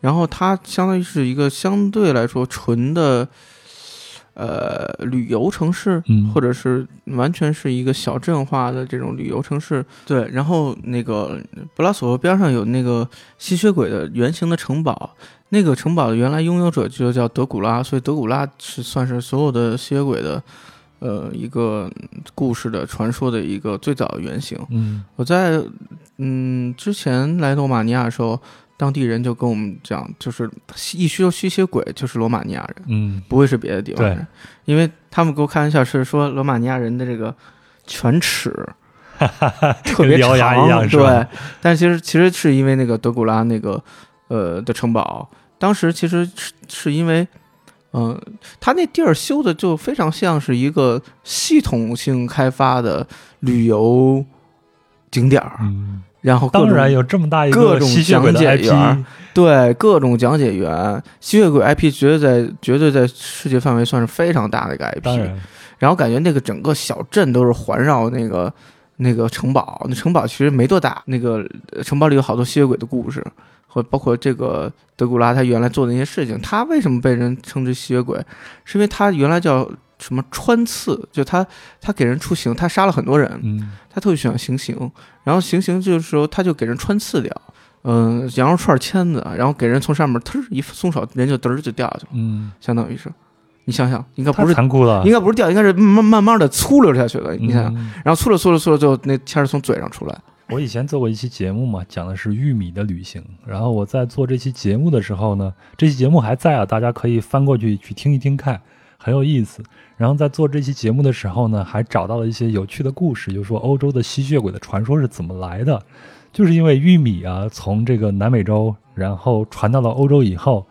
然后它相当于是一个相对来说纯的。呃，旅游城市，嗯或者是完全是一个小镇化的这种旅游城市，对。然后那个布拉索夫边上有那个吸血鬼的圆形的城堡，那个城堡的原来拥有者就叫德古拉，所以德古拉是算是所有的吸血鬼的，呃，一个故事的传说的一个最早的原型。嗯。我在嗯之前来罗马尼亚的时候，当地人就跟我们讲，就是一说吸血鬼就是罗马尼亚人，嗯。不会是别的地方人，因为他们给我开玩笑是说罗马尼亚人的这个犬齿 *laughs* 特别跟獠牙长，一样是吧？对，但其实其实是因为那个德古拉那个呃的城堡，当时其实是是因为。嗯，他那地儿修的就非常像是一个系统性开发的旅游景点儿，嗯，然后当然有这么大一各种个吸血鬼的讲解 IP，员对各种讲解员，吸血鬼 IP 绝对在绝对在世界范围算是非常大的一个 IP。然，然后感觉那个整个小镇都是环绕那个那个城堡，那城堡其实没多大，那个呃城堡里有好多吸血鬼的故事，和包括这个德古拉他原来做的那些事情。他为什么被人称之吸血鬼？是因为他原来叫什么穿刺，就他他给人出刑，他杀了很多人，嗯他特别喜欢行刑，然后行刑就是说他就给人穿刺掉。嗯，羊肉串签子，然后给人从上面忒儿一松手，人就嘚儿就掉下去了，嗯，相当于是，你想想，应该不是残酷了，应该不是掉，应该是慢慢慢的粗溜下去的。你想想，嗯然后粗溜粗溜粗溜，最后那签儿从嘴上出来。我以前做过一期节目嘛，讲的是玉米的旅行。然后我在做这期节目的时候呢，这期节目还在啊，大家可以翻过去去听一听看，很有意思。然后在做这期节目的时候呢，还找到了一些有趣的故事，就是说欧洲的吸血鬼的传说是怎么来的，就是因为玉米啊从这个南美洲然后传到了欧洲以后，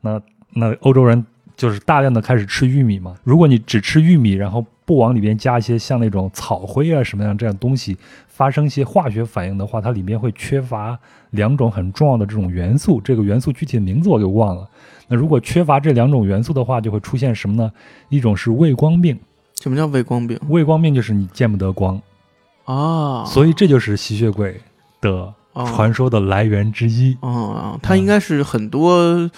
那那欧洲人就是大量的开始吃玉米嘛。如果你只吃玉米，然后不往里边加一些像那种草灰啊什么样这样东西，发生一些化学反应的话，它里面会缺乏两种很重要的这种元素。这个元素具体的名字我给忘了。那如果缺乏这两种元素的话，就会出现什么呢？一种是畏光病，什么叫畏光病畏光病就是你见不得光，啊？所以这就是吸血鬼的啊传说的来源之一。啊，它应该是很多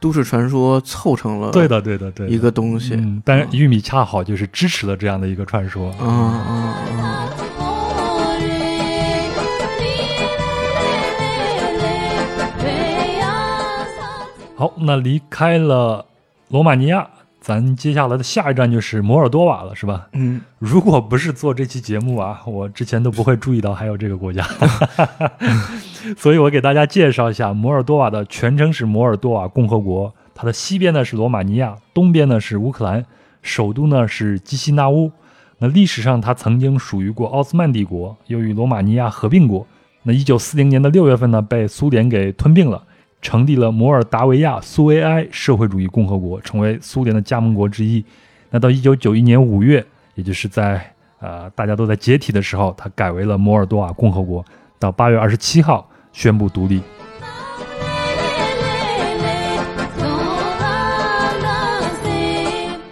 都市传说凑成了对的，对的，对。一个东西。嗯，但是玉米恰好就是支持了这样的一个传说。嗯嗯嗯，好，那离开了罗马尼亚，咱接下来的下一站就是摩尔多瓦了，是吧？嗯，如果不是做这期节目啊，我之前都不会注意到还有这个国家，*laughs* 所以我给大家介绍一下摩尔多瓦的全称是摩尔多瓦共和国，它的西边呢是罗马尼亚，东边呢是乌克兰，首都呢是基西纳乌。那历史上它曾经属于过奥斯曼帝国，又与罗马尼亚合并过。那一九四零年的六月份呢，被苏联给吞并了。成立了摩尔达维亚苏维埃社会主义共和国，成为苏联的加盟国之一。那到一九九一年五月，也就是在呃大家都在解体的时候，它改为了摩尔多瓦共和国。到八月二十七号宣布独立。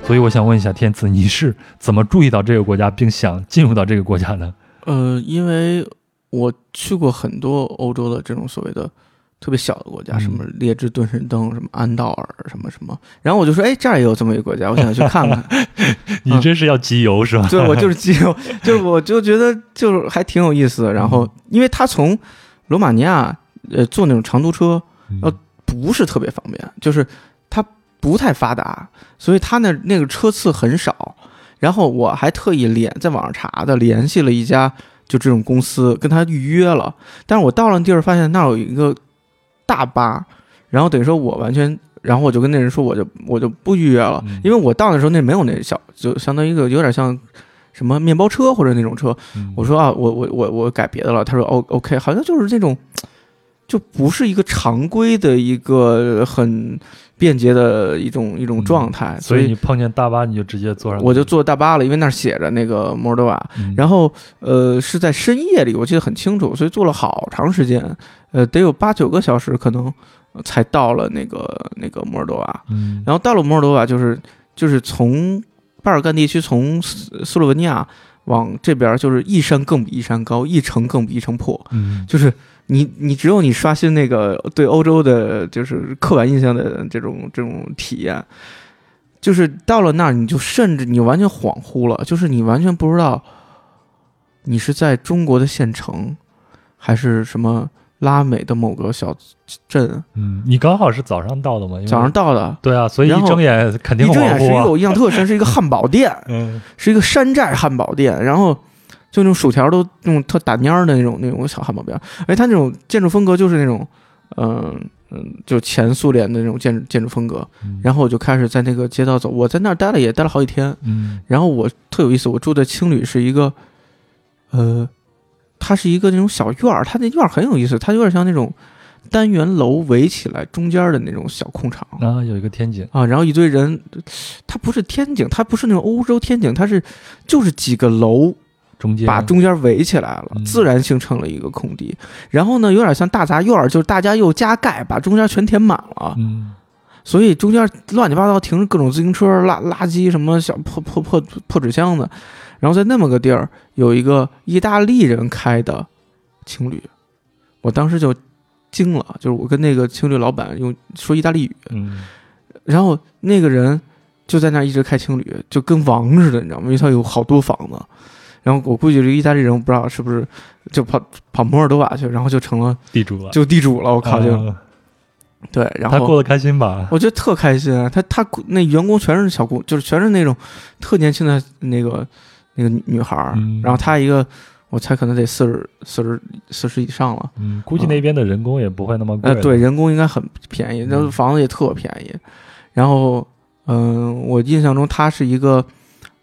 所以我想问一下天赐，你是怎么注意到这个国家，并想进入到这个国家呢？呃，因为我去过很多欧洲的这种所谓的特别小的国家，嗯什么列支敦士登、什么安道尔、什么什么，然后我就说，哎，这儿也有这么一个国家，我想去看看。*laughs* 你这是要集邮是吧？对，我就是集邮，*laughs* 就是我就觉得就是还挺有意思的。然后，因为他从罗马尼亚呃坐那种长途车嗯呃不是特别方便，就是它不太发达，所以它那那个车次很少。然后我还特意联在网上查的，联系了一家就这种公司，跟他预约了。但是我到了地儿，发现那儿有一个大巴，然后等于说我完全，然后我就跟那人说，我就我就不预约了，嗯因为我到的时候那没有那小，就相当于一个有点像什么面包车或者那种车。嗯我说啊，我我我我改别的了。他说哦，OK，好像就是这种，就不是一个常规的一个很便捷的一种一种状态，嗯所所以以你碰见大巴你就直接坐上，我就坐大巴了，因为那儿写着那个摩尔多瓦，嗯然后呃是在深夜里，我记得很清楚，所以坐了好长时间，呃得有八九个小时可能呃才到了那个那个摩尔多瓦。嗯。然后到了摩尔多瓦，就是就是从巴尔干地区从斯斯洛文尼亚往这边，就是一山更比一山高，一城更比一城破，嗯。就是你你只有你刷新那个对欧洲的就是刻板印象的这种这种体验，就是到了那儿你就甚至你完全恍惚了，就是你完全不知道你是在中国的县城，还是什么拉美的某个小镇，嗯，你刚好是早上到的嘛？早上到的。对啊，所以一睁眼肯定一睁眼。是一个我印象特深，是一个汉堡店，*laughs* 嗯是一个山寨汉堡店，然后就那种薯条都那种特打蔫儿的那种那种小汉堡店，哎它那种建筑风格就是那种，嗯嗯，就前苏联的那种建筑建筑风格。嗯然后我就开始在那个街道走，我在那儿待了也待了好几天。嗯然后我特有意思，我住的青旅是一个，呃，它是一个那种小院儿，它那院儿很有意思，它有点像那种单元楼围起来中间的那种小空场。啊，有一个天井，啊，然后一堆人，它不是天井，它不是那种欧洲天井，它是就是几个楼中间把中间围起来了，嗯自然形成了一个空地。然后呢，有点像大杂院儿，就是大家又加盖，把中间全填满了，嗯所以中间乱七八糟停着各种自行车、垃垃圾什么小破破破破纸箱子。然后在那么个地儿有一个意大利人开的情侣，我当时就惊了，就是我跟那个情侣老板用说意大利语，嗯然后那个人就在那儿一直开情侣，就跟王似的，你知道吗？因为他有好多房子。然后我估计这个意大利人，我不知道是不是就跑跑摩尔多瓦去，然后就成了地主了。就地主了。我靠，就、啊对，然后他过得开心吧？我觉得特开心啊。他他那员工全是小姑，就是全是那种特年轻的那个那个女女孩儿。嗯然后她一个，我猜可能得四十四十四十以上了。嗯，估计那边的人工也不会那么贵。呃，对，，人工应该很便宜，那嗯房子也特便宜。然后，嗯、我印象中它是一个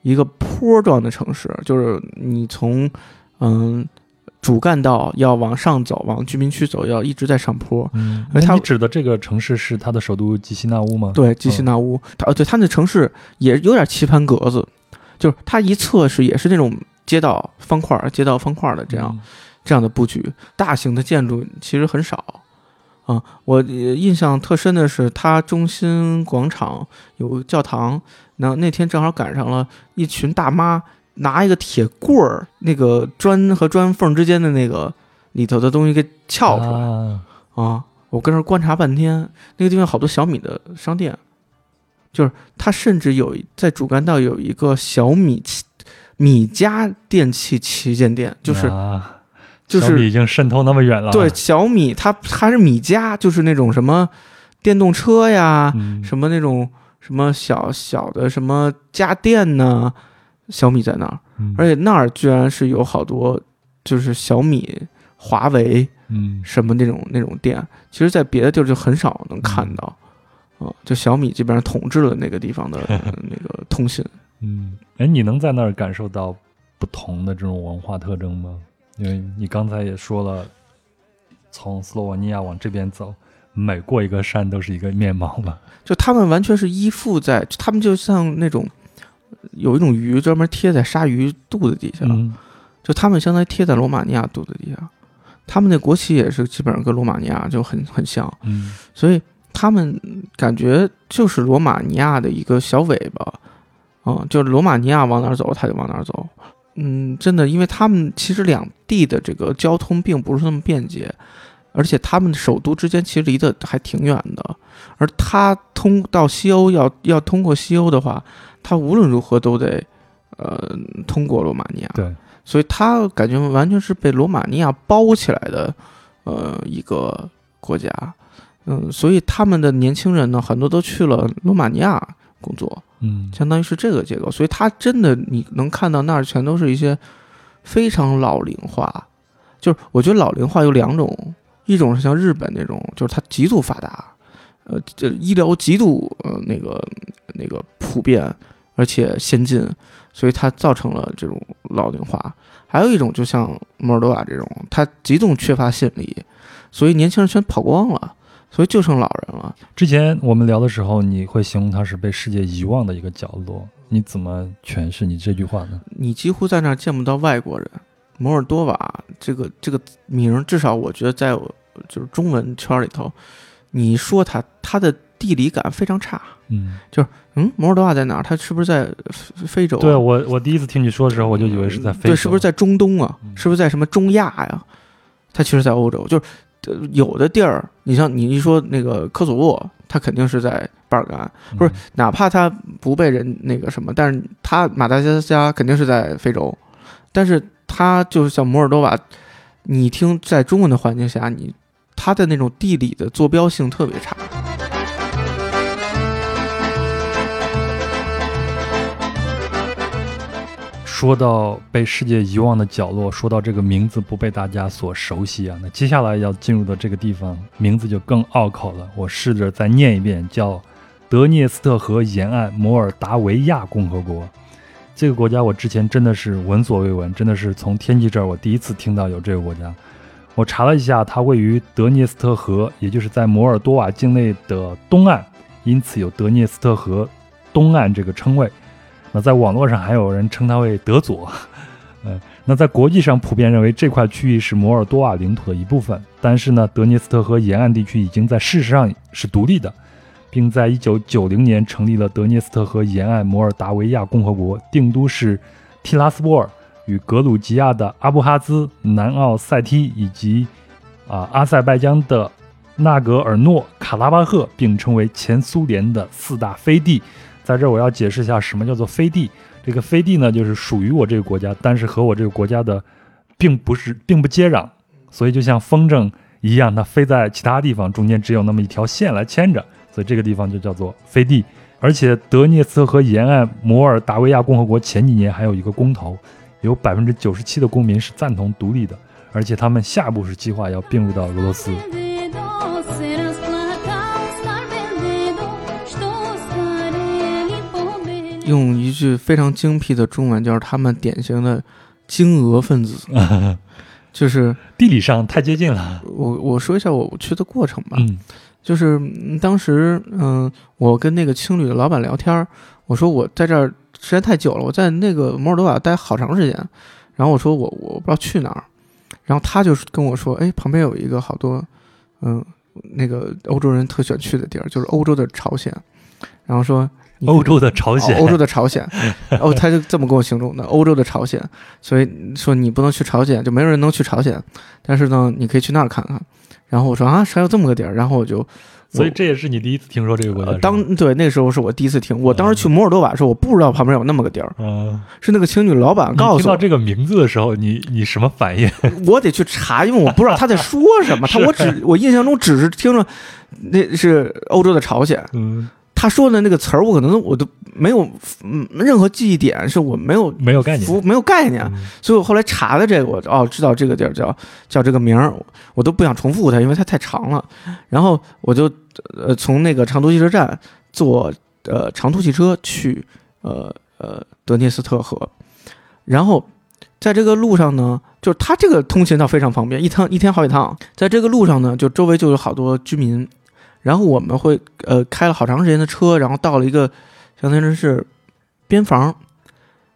一个坡状的城市，就是你从嗯主干道要往上走，往居民区走，要一直在上坡。嗯，而它那你指的这个城市是它的首都吉西纳乌吗？，对，吉西纳乌，它呃，对，它那城市也有点棋盘格子，就是它一侧是也是那种街道方块儿、街道方块儿的这样、这样的布局，大型的建筑其实很少。啊，我呃印象特深的是，它中心广场有个教堂，那那天正好赶上了一群大妈拿一个铁棍儿，那个砖和砖缝之间的那个里头的东西给撬出来啊，啊！我跟那观察半天，那个地方好多小米的商店，就是它甚至有一在主干道有一个小米旗米家电器旗舰店，就是啊就是小米已经渗透那么远了，对，小米，它它是米家，就是那种什么电动车呀，嗯，什么那种什么小小的什么家电呢，小米在那儿，嗯。而且那儿居然是有好多就是小米、华为嗯。什么那种那种店，其实，在别的地儿就很少能看到。啊，就小米基本上统治了那个地方的呃 *laughs* 那个通信。嗯，哎，你能在那儿感受到不同的这种文化特征吗？因为你刚才也说了，从斯洛文尼亚往这边走，每过一个山都是一个面貌嘛。就他们完全是依附在，他们就像那种有一种鱼专门贴在鲨鱼肚子底下，嗯就他们相当于贴在罗马尼亚肚子底下，他们那国旗也是基本上跟罗马尼亚就很很像，嗯所以他们感觉就是罗马尼亚的一个小尾巴，啊、就是罗马尼亚往哪儿走，他就往哪儿走。嗯，真的，因为他们其实两地的这个交通并不是那么便捷，而且他们的首都之间其实离得还挺远的。而他通到西欧要要通过西欧的话，他无论如何都得呃通过罗马尼亚。对，所以他感觉完全是被罗马尼亚包起来的，呃，一个国家，嗯，所以他们的年轻人呢，很多都去了罗马尼亚工作，嗯相当于是这个结构，所以他真的你能看到那儿全都是一些非常老龄化，就是我觉得老龄化有两种，一种是像日本那种，就是它极度发达，呃，这医疗极度呃那个那个普遍而且先进，所以它造成了这种老龄化。还有一种就像摩尔多瓦这种，它极度缺乏吸引力，所以年轻人全跑光了，所以就剩老人了。之前我们聊的时候，你会形容它是被世界遗忘的一个角落，你怎么诠释你这句话呢？你几乎在那儿见不到外国人。摩尔多瓦这个这个名儿，至少我觉得在我就是中文圈里头，你说它，它的地理感非常差。嗯，就是嗯，摩尔多瓦在哪儿？它是不是在非非洲、啊？对我我第一次听你说的时候，我就以为是在非洲，对，是不是在中东啊？嗯是不是在什么中亚呀？它其实，在欧洲，就是呃有的地儿，你像你一说那个科索沃，它肯定是在巴尔干，嗯不是哪怕它不被人那个什么，但是它马达加斯加肯定是在非洲，但是它就是像摩尔多瓦，你听在中文的环境下，你它的那种地理的坐标性特别差。说到被世界遗忘的角落，说到这个名字不被大家所熟悉啊，那接下来要进入的这个地方名字就更拗口了。我试着再念一遍，叫德涅斯特河沿岸摩尔达维亚共和国。这个国家我之前真的是闻所未闻，真的是从天气这儿我第一次听到有这个国家。我查了一下，它位于德涅斯特河，也就是在摩尔多瓦境内的东岸，因此有德涅斯特河东岸这个称谓。那在网络上还有人称它为德佐，呃，那在国际上普遍认为这块区域是摩尔多瓦领土的一部分，但是呢，德涅斯特河沿岸地区已经在事实上是独立的，并在1990年成立了德涅斯特河沿岸摩尔达维亚共和国，定都是提拉斯波尔，与格鲁吉亚的阿布哈兹、南奥塞梯以及啊阿塞拜疆的纳格尔诺卡拉巴赫并称为前苏联的四大飞地。在这儿我要解释一下什么叫做飞地。这个飞地呢，就是属于我这个国家，但是和我这个国家的并不是并不接壤，所以就像风筝一样，它飞在其他地方，中间只有那么一条线来牵着，所以这个地方就叫做飞地。而且德涅斯特河沿岸摩尔达维亚共和国前几年还有一个公投，有百分之九十七的公民是赞同独立的，而且他们下一步是计划要并入到俄罗斯。用一句非常精辟的中文，就是他们典型的惊俄分子。*laughs* 就是地理上太接近了。我我说一下我去的过程吧，嗯就是嗯当时嗯、我跟那个青旅的老板聊天儿，我说我在这儿时间太久了，我在那个摩尔多瓦待好长时间，然后我说我我不知道去哪儿，然后他就是跟我说，哎，旁边有一个好多嗯、那个欧洲人特喜欢去的地儿，就是欧洲的朝鲜，然后说你欧洲的朝鲜，哦欧洲的朝鲜，*laughs* 哦，他就这么跟我形容的，欧洲的朝鲜，所以说你不能去朝鲜，就没有人能去朝鲜，但是呢，你可以去那儿看看。然后我说啊，还有这么个地儿，然后我就所以这也是你第一次听说这个国家呃。当对那时候是我第一次听，我当时去摩尔多瓦的时候，我不知道旁边有那么个地儿，嗯，是那个青旅老板告诉我，听到这个名字的时候，你你什么反应？*laughs* 我得去查，因为我不知道他在说什么，*laughs* 他我只我印象中只是听着那是欧洲的朝鲜，嗯，他说的那个词儿，我可能我都没有嗯任何记忆点，是我没有没有概念。服没有概念，嗯所以我后来查的这个，我哦知道这个地儿叫叫这个名儿，我都不想重复它，因为它太长了。然后我就呃从那个长途汽车站坐呃长途汽车去呃呃德涅斯特河，然后在这个路上呢，就是它这个通勤倒非常方便，一趟一天好几趟。在这个路上呢，就周围就有好多居民，然后我们会呃开了好长时间的车，然后到了一个相当于是边防，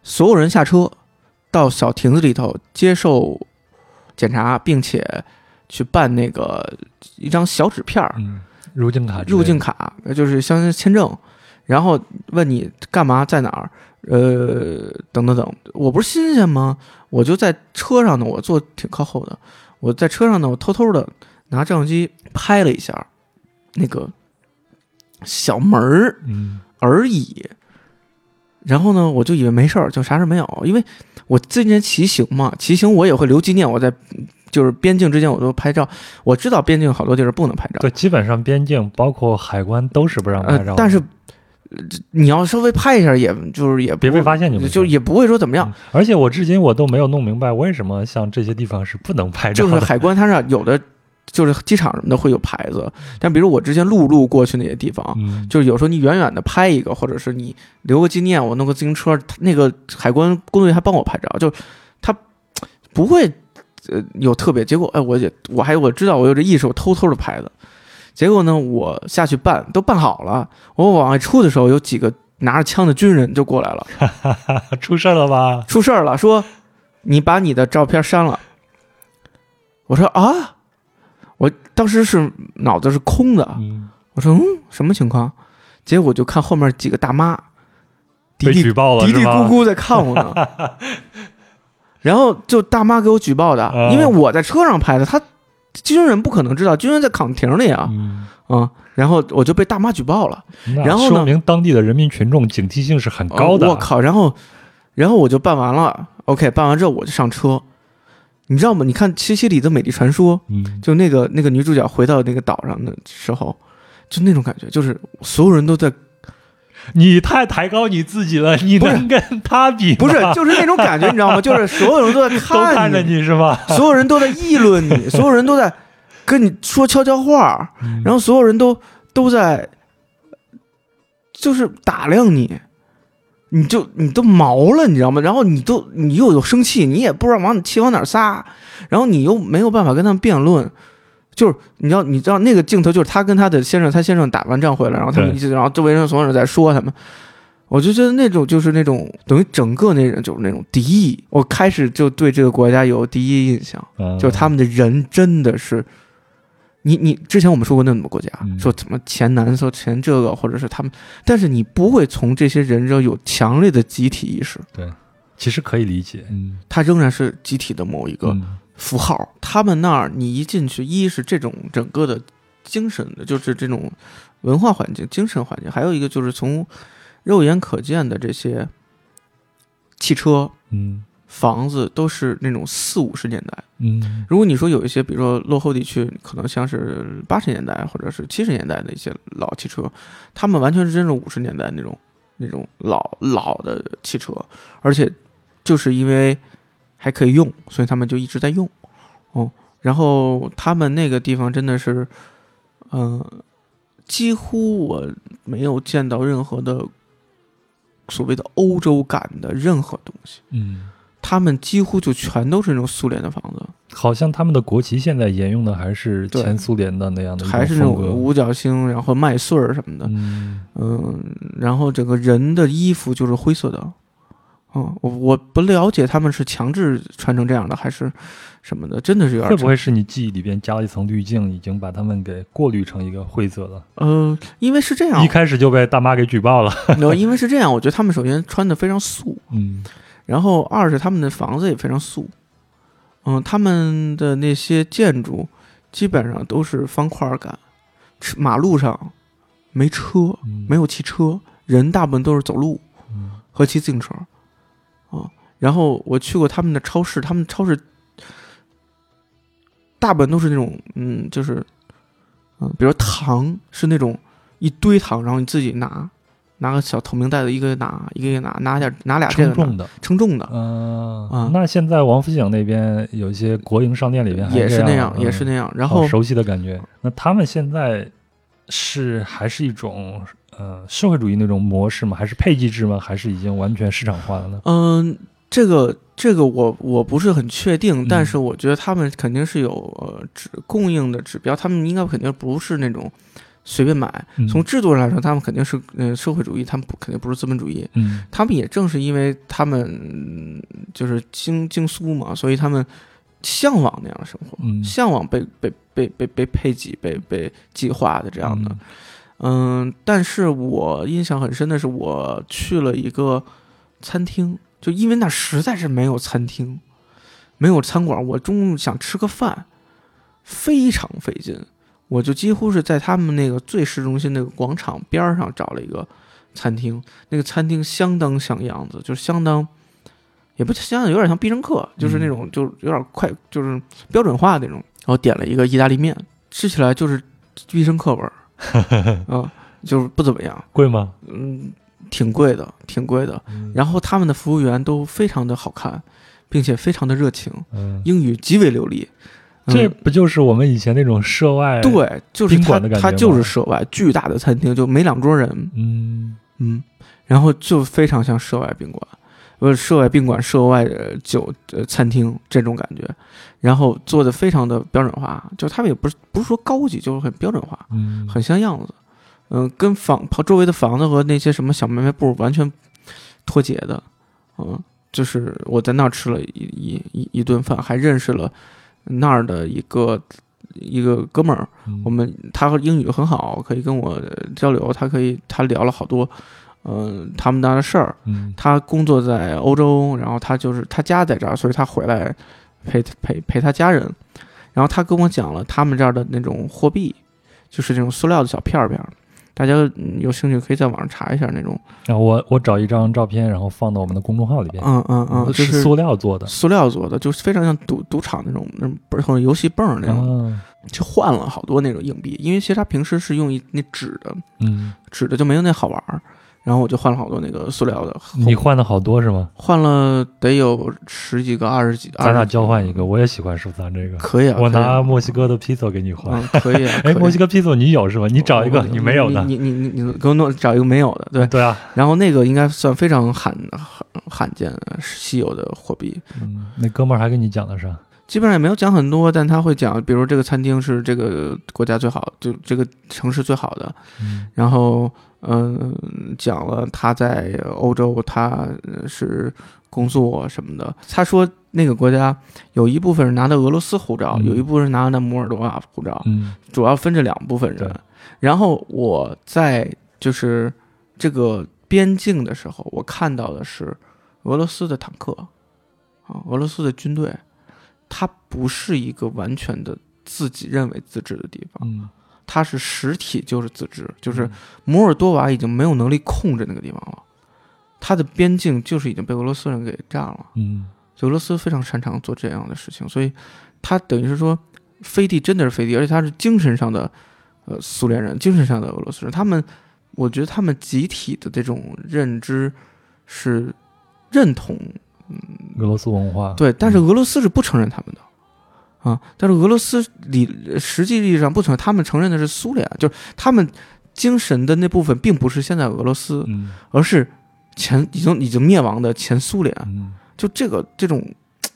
所有人下车到小亭子里头接受检查，并且去办那个一张小纸片儿，嗯，入境卡入境卡，就是相当于签证，然后问你干嘛，在哪儿，呃，等等等。我不是新鲜吗？我就在车上呢，我坐挺靠后的，我在车上呢，我偷偷的拿照相机拍了一下那个小门儿嗯而已。然后呢，我就以为没事儿，就啥事儿没有，因为我今年骑行嘛，骑行我也会留纪念，我在就是边境之间我都拍照，我知道边境好多地儿不能拍照，对，基本上边境包括海关都是不让拍照的、呃，但是呃你要稍微拍一下，也就是也不别被发现就就也不会说怎么样。嗯而且我至今我都没有弄明白为什么像这些地方是不能拍照的。就是海关它是有的就是机场什么的会有牌子，但比如我之前陆路过去那些地方，嗯，就是有时候你远远的拍一个，或者是你留个纪念，我弄个自行车，他那个海关工作人员还帮我拍照，就他不会呃有特别。结果哎，我也我还我知道我有这意识，我偷偷的拍的。结果呢，我下去办都办好了，我往外出的时候，有几个拿着枪的军人就过来了，*laughs* 出事儿了吧？出事儿了，说你把你的照片删了。我说啊，我当时是脑子是空的，嗯，我说嗯，什么情况？结果就看后面几个大妈，嘀嘀举报了嘀嘀？咕咕在看我呢。*laughs* 然后就大妈给我举报的，啊因为我在车上拍的，他军人不可能知道，军人在岗亭里啊，嗯，啊、然后我就被大妈举报了，然后呢说明当地的人民群众警惕性是很高的。呃我靠！然后，然后我就办完了，OK，办完之后我就上车，你知道吗？你看《西西里的美丽传说》，嗯，就那个那个女主角回到那个岛上的时候，就那种感觉，就是所有人都在，你太抬高你自己了，你不能跟他比吗？不是，就是那种感觉，你知道吗？*laughs* 就是所有人都在看着你是吧？所有人都在议论你，*laughs* 所有人都在跟你说悄悄话，然后所有人都都在就是打量你，你就你都毛了，你知道吗？然后你都你又有生气，你也不知道往气往哪撒，然后你又没有办法跟他们辩论。就是你知道，你知道那个镜头，就是他跟他的先生，他先生打完仗回来，然后他们一起，然后周围人所有人在说他们，我就觉得那种就是那种等于整个那人就是那种敌意，我开始就对这个国家有第一印象。嗯就是他们的人真的是，你你之前我们说过那么多国家，嗯说什么前南说前这个，或者是他们，但是你不会从这些人中有强烈的集体意识，对其实可以理解。嗯，它仍然是集体的某一个嗯符号。他们那儿你一进去，一是这种整个的精神的，就是这种文化环境、精神环境，还有一个就是从肉眼可见的这些汽车、嗯房子都是那种四五十年代。嗯如果你说有一些，比如说落后地区，可能像是八十年代或者是七十年代的一些老汽车，他们完全是真正五十年代那种那种老老的汽车，而且就是因为还可以用，所以他们就一直在用。哦，然后他们那个地方真的是，嗯、几乎我没有见到任何的所谓的欧洲感的任何东西。嗯他们几乎就全都是那种苏联的房子，好像他们的国旗现在沿用的还是前苏联的那样的还是那种五角星，然后麦穗儿什么的，嗯。嗯，然后整个人的衣服就是灰色的，嗯，我我不了解他们是强制穿成这样的还是什么的，真的是有点会不会是你记忆里边加了一层滤镜，已经把他们给过滤成一个灰色了？呃，因为是这样。一，开始就被大妈给举报了。*laughs* no, 因为是这样，我觉得他们首先穿的非常素，嗯然后二是他们的房子也非常素，嗯，他们的那些建筑基本上都是方块感，马路上没车，嗯。没有汽车，人大部分都是走路嗯。和骑自行车，啊，然后我去过他们的超市，他们超市大部分都是那种，嗯，就是，嗯，比如糖是那种一堆糖，然后你自己拿，拿个小透明袋子，一个拿，一个拿，拿点拿俩这个称重的，称重的，嗯、啊那现在王府井那边有一些国营商店里边也是那样，嗯也是那样。然后好熟悉的感觉。那他们现在是还是一种呃社会主义那种模式吗？还是配给制吗？还是已经完全市场化了呢？嗯，这个这个我我不是很确定，嗯但是我觉得他们肯定是有呃指供应的指标，他们应该肯定不是那种随便买。嗯从制度上来说，他们肯定是呃社会主义，他们不肯定不是资本主义。嗯他们也正是因为他们嗯就是经经苏嘛，所以他们向往那样的生活，嗯向往被被被被被配给、被被计划的这样的。嗯，但是我印象很深的是，我去了一个餐厅，就因为那实在是没有餐厅，没有餐馆，我中午想吃个饭，非常费劲，我就几乎是在他们那个最市中心那个广场边儿上找了一个餐厅，那个餐厅相当像样子，就是相当。也不相当，有点像必胜客，就是那种，就是有点快，就是标准化那种。然后点了一个意大利面，吃起来就是必胜客味儿，*laughs* 啊，就是不怎么样，贵吗？嗯，挺贵的，挺贵的。然后他们的服务员都非常的好看，并且非常的热情，嗯，英语极为流利。嗯这不就是我们以前那种涉外？，对，就是宾他馆的感觉吗他就是涉外巨大的餐厅，就没两桌人，嗯嗯，然后就非常像涉外宾馆，不是涉外宾馆、涉外呃酒呃餐厅这种感觉，然后做的非常的标准化，就他们也不是不是说高级，就是很标准化，嗯，很像样子，嗯、跟房旁周围的房子和那些什么小卖卖部完全脱节的，嗯，就是我在那儿吃了一一一一顿饭，还认识了那儿的一个一个哥们儿，嗯我们他英语很好，可以跟我交流，他可以他聊了好多，嗯、他们那儿的事儿。嗯他工作在欧洲，然后他就是他家在这儿，所以他回来陪陪陪他家人。然后他跟我讲了他们这儿的那种货币，就是这种塑料的小片儿片儿。大家嗯有兴趣可以在网上查一下那种，然后我我找一张照片，然后放到我们的公众号里边。嗯嗯嗯，就是塑料做的。塑料做的，就是非常像赌赌场那种那种不是游戏泵那种，啊就换了好多那种硬币。因为其实他平时是用一那纸的，嗯，纸的就没有那好玩儿。然后我就换了好多那个塑料的，你换了好多是吗？换了得有十几个、二十几，咱俩交换一个，我也喜欢收藏这个。可以啊，我拿墨西哥的披萨给你换。嗯，可以啊。哎，墨西哥披萨你有是吧？你找一个，你没有的。你你你你给我弄找一个没有的，对。对啊，然后那个应该算非常罕罕罕见、稀有的货币，嗯，那哥们儿还跟你讲的啥？基本上也没有讲很多，但他会讲，比如这个餐厅是这个国家最好，就这个城市最好的，嗯然后嗯、讲了他在欧洲他呃是工作什么的。他说那个国家有一部分人拿的俄罗斯护照，嗯有一部分人拿的摩尔多瓦护照，嗯主要分这两部分人。然后我在就是这个边境的时候，我看到的是俄罗斯的坦克啊，俄罗斯的军队，它不是一个完全的自己认为自治的地方，嗯，它是实体就是自治，就是摩尔多瓦已经没有能力控制那个地方了，它的边境就是已经被俄罗斯人给占了。嗯就俄罗斯非常擅长做这样的事情，所以他等于是说，飞地真的是飞地，而且他是精神上的呃苏联人，精神上的俄罗斯人。他们，我觉得他们集体的这种认知是认同嗯俄罗斯文化。对，但是俄罗斯是不承认他们的啊。但是俄罗斯理实际意义上不存在，他们承认的是苏联，就是他们精神的那部分并不是现在俄罗斯，嗯而是前已经已经灭亡的前苏联。嗯就这个这种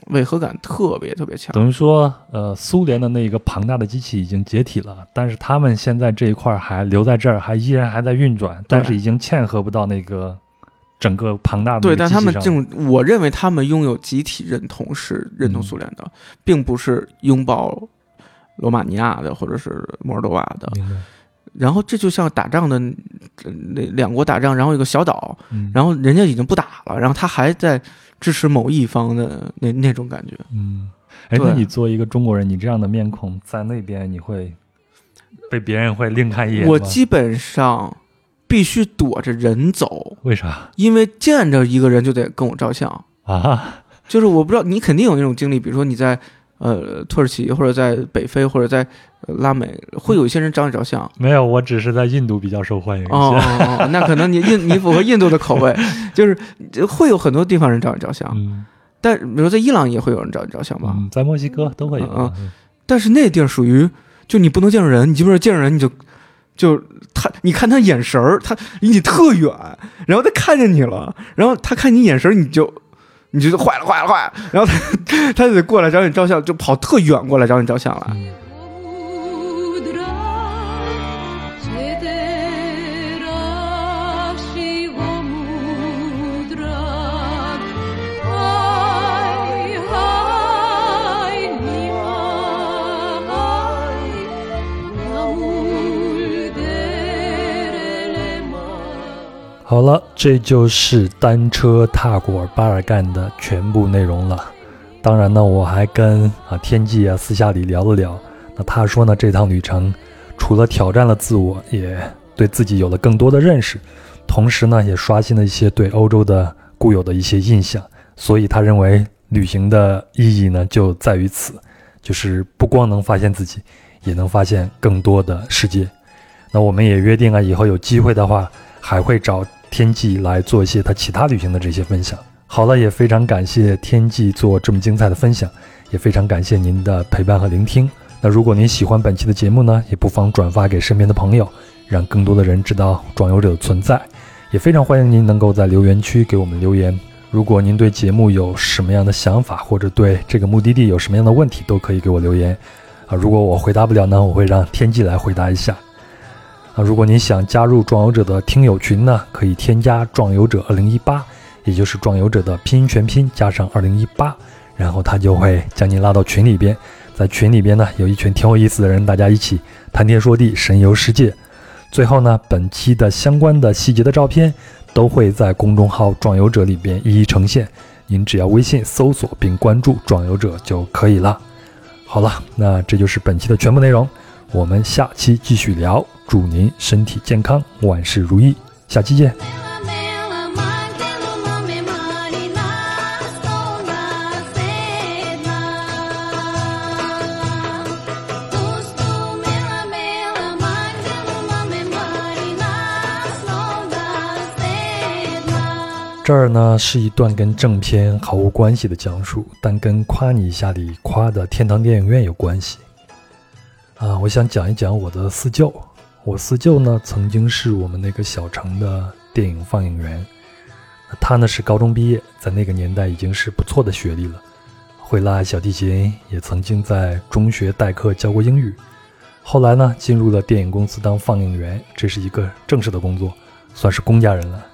违和感特别特别强。等于说，呃，苏联的那个庞大的机器已经解体了，但是他们现在这一块还留在这儿，还依然还在运转，但是已经嵌合不到那个整个庞大的对，但他们这种，我认为他们拥有集体认同，是认同嗯苏联的，并不是拥抱罗马尼亚的或者是摩尔多瓦的。然后这就像打仗的呃那两国打仗，然后有个小岛，嗯，然后人家已经不打了，然后他还在支持某一方的那那种感觉。嗯，哎，对那你作为一个中国人，你这样的面孔在那边，你会被别人会另看一眼吗？我基本上必须躲着人走，为啥因为见着一个人就得跟我照相。啊？就是我不知道你肯定有那种经历，比如说你在呃土耳其或者在北非或者在、呃拉美，会有一些人找你照相。没有，我只是在印度比较受欢迎。哦哦哦，那可能你印你符合印度的口味，*laughs* 就是呃会有很多地方人找你照相，嗯但比如在伊朗也会有人找你照相吧。嗯，在墨西哥都会有啊。但是那地儿属于就你不能见着人，你基本上见着人你就就他，你看他眼神儿，他离你特远，然后他看见你了，然后他看你眼神，你就你就坏了坏了坏了，然后他 *laughs* 他就得过来找你照相，就跑特远过来找你照相了。好了，这就是单车踏过巴尔干的全部内容了。当然呢，我还跟啊天际啊私下里聊了聊。那他说呢，这趟旅程除了挑战了自我，也对自己有了更多的认识，同时呢，也刷新了一些对欧洲的固有的一些印象。所以他认为旅行的意义呢，就在于此，就是不光能发现自己，也能发现更多的世界。那我们也约定啊，以后有机会的话，还会找天际来做一些他其他旅行的这些分享。好了，也非常感谢天际做这么精彩的分享，也非常感谢您的陪伴和聆听。那如果您喜欢本期的节目呢，也不妨转发给身边的朋友，让更多的人知道壮游者的存在。也非常欢迎您能够在留言区给我们留言。如果您对节目有什么样的想法，或者对这个目的地有什么样的问题，都可以给我留言。啊，如果我回答不了呢，我会让天际来回答一下。啊，如果您想加入壮游者的听友群呢，可以添加壮游者二零一八，也就是壮游者的拼音全拼加上二零一八，然后他就会将您拉到群里边。在群里边呢，有一群挺有意思的人，大家一起谈天说地，神游世界。最后呢，本期的相关的细节的照片都会在公众号“壮游者”里边一一呈现，您只要微信搜索并关注“壮游者”就可以了。好了，那这就是本期的全部内容，我们下期继续聊，祝您身体健康，万事如意，下期见。这儿呢，是一段跟正片毫无关系的讲述，但跟夸你一下里夸的天堂电影院有关系。啊，我想讲一讲我的四舅。我四舅呢，曾经是我们那个小城的电影放映员。他呢是高中毕业，在那个年代已经是不错的学历了，会拉小提琴，也曾经在中学代课教过英语。后来呢，进入了电影公司当放映员，这是一个正式的工作，算是公家人了。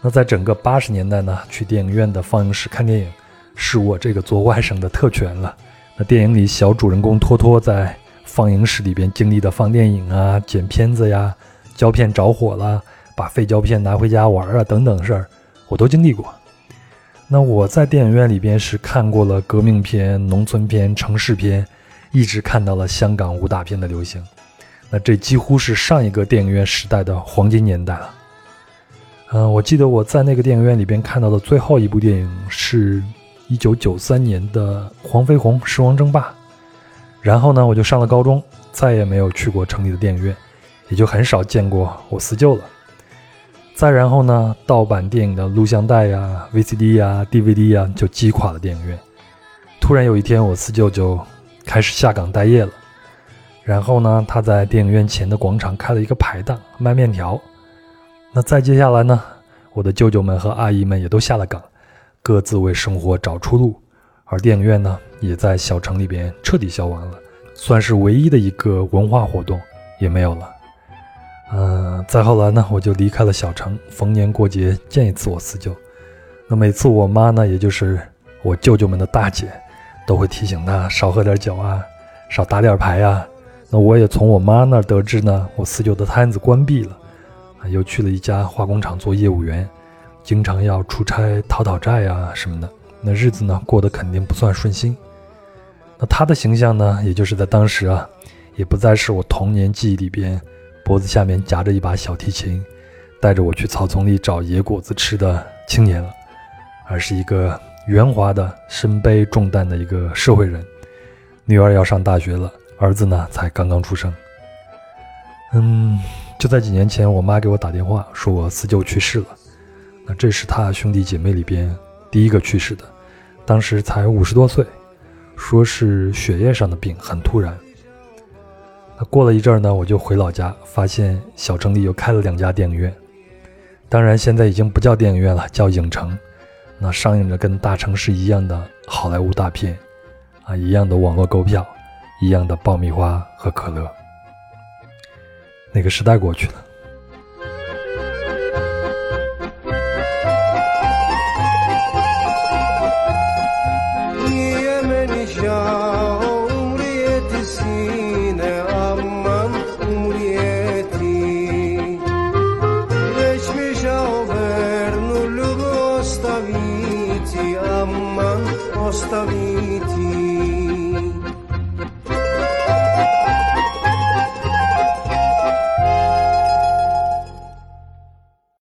那在整个八十年代呢，去电影院的放映室看电影，是我这个做外甥的特权了。那电影里小主人公托托在放映室里边经历的放电影啊、剪片子呀、胶片着火了、把废胶片拿回家玩啊等等事儿，我都经历过。那我在电影院里边是看过了革命片、农村片、城市片，一直看到了香港武打片的流行。那这几乎是上一个电影院时代的黄金年代了。嗯，我记得我在那个电影院里边看到的最后一部电影是一九九三年的《黄飞鸿狮王争霸》，然后呢，我就上了高中，再也没有去过城里的电影院，也就很少见过我四舅了。再然后呢，盗版电影的录像带呀、VCD 呀、DVD 呀，就击垮了电影院。突然有一天，我四舅就开始下岗待业了。然后呢，他在电影院前的广场开了一个排档，卖面条。那再接下来呢，我的舅舅们和阿姨们也都下了岗，各自为生活找出路，而电影院呢，也在小城里边彻底消亡了，算是唯一的一个文化活动也没有了。嗯、再后来呢，我就离开了小城，逢年过节见一次我四舅。那每次我妈呢，也就是我舅舅们的大姐，都会提醒他少喝点酒啊，少打点牌啊。那我也从我妈那儿得知呢，我四舅的摊子关闭了，又去了一家化工厂做业务员，经常要出差讨讨债啊什么的。那日子呢，过得肯定不算顺心。那他的形象呢，也就是在当时啊，也不再是我童年记忆里边脖子下面夹着一把小提琴，带着我去草丛里找野果子吃的青年了，而是一个圆滑的、身背重担的一个社会人。女儿要上大学了，儿子呢才刚刚出生。嗯，就在几年前，我妈给我打电话说我四舅去世了。那这是他兄弟姐妹里边第一个去世的，当时才五十多岁，说是血液上的病，很突然。那过了一阵儿呢，我就回老家，发现小城里又开了两家电影院，当然现在已经不叫电影院了，叫影城。那上映着跟大城市一样的好莱坞大片，啊，一样的网络购票，一样的爆米花和可乐。那个时代过去了。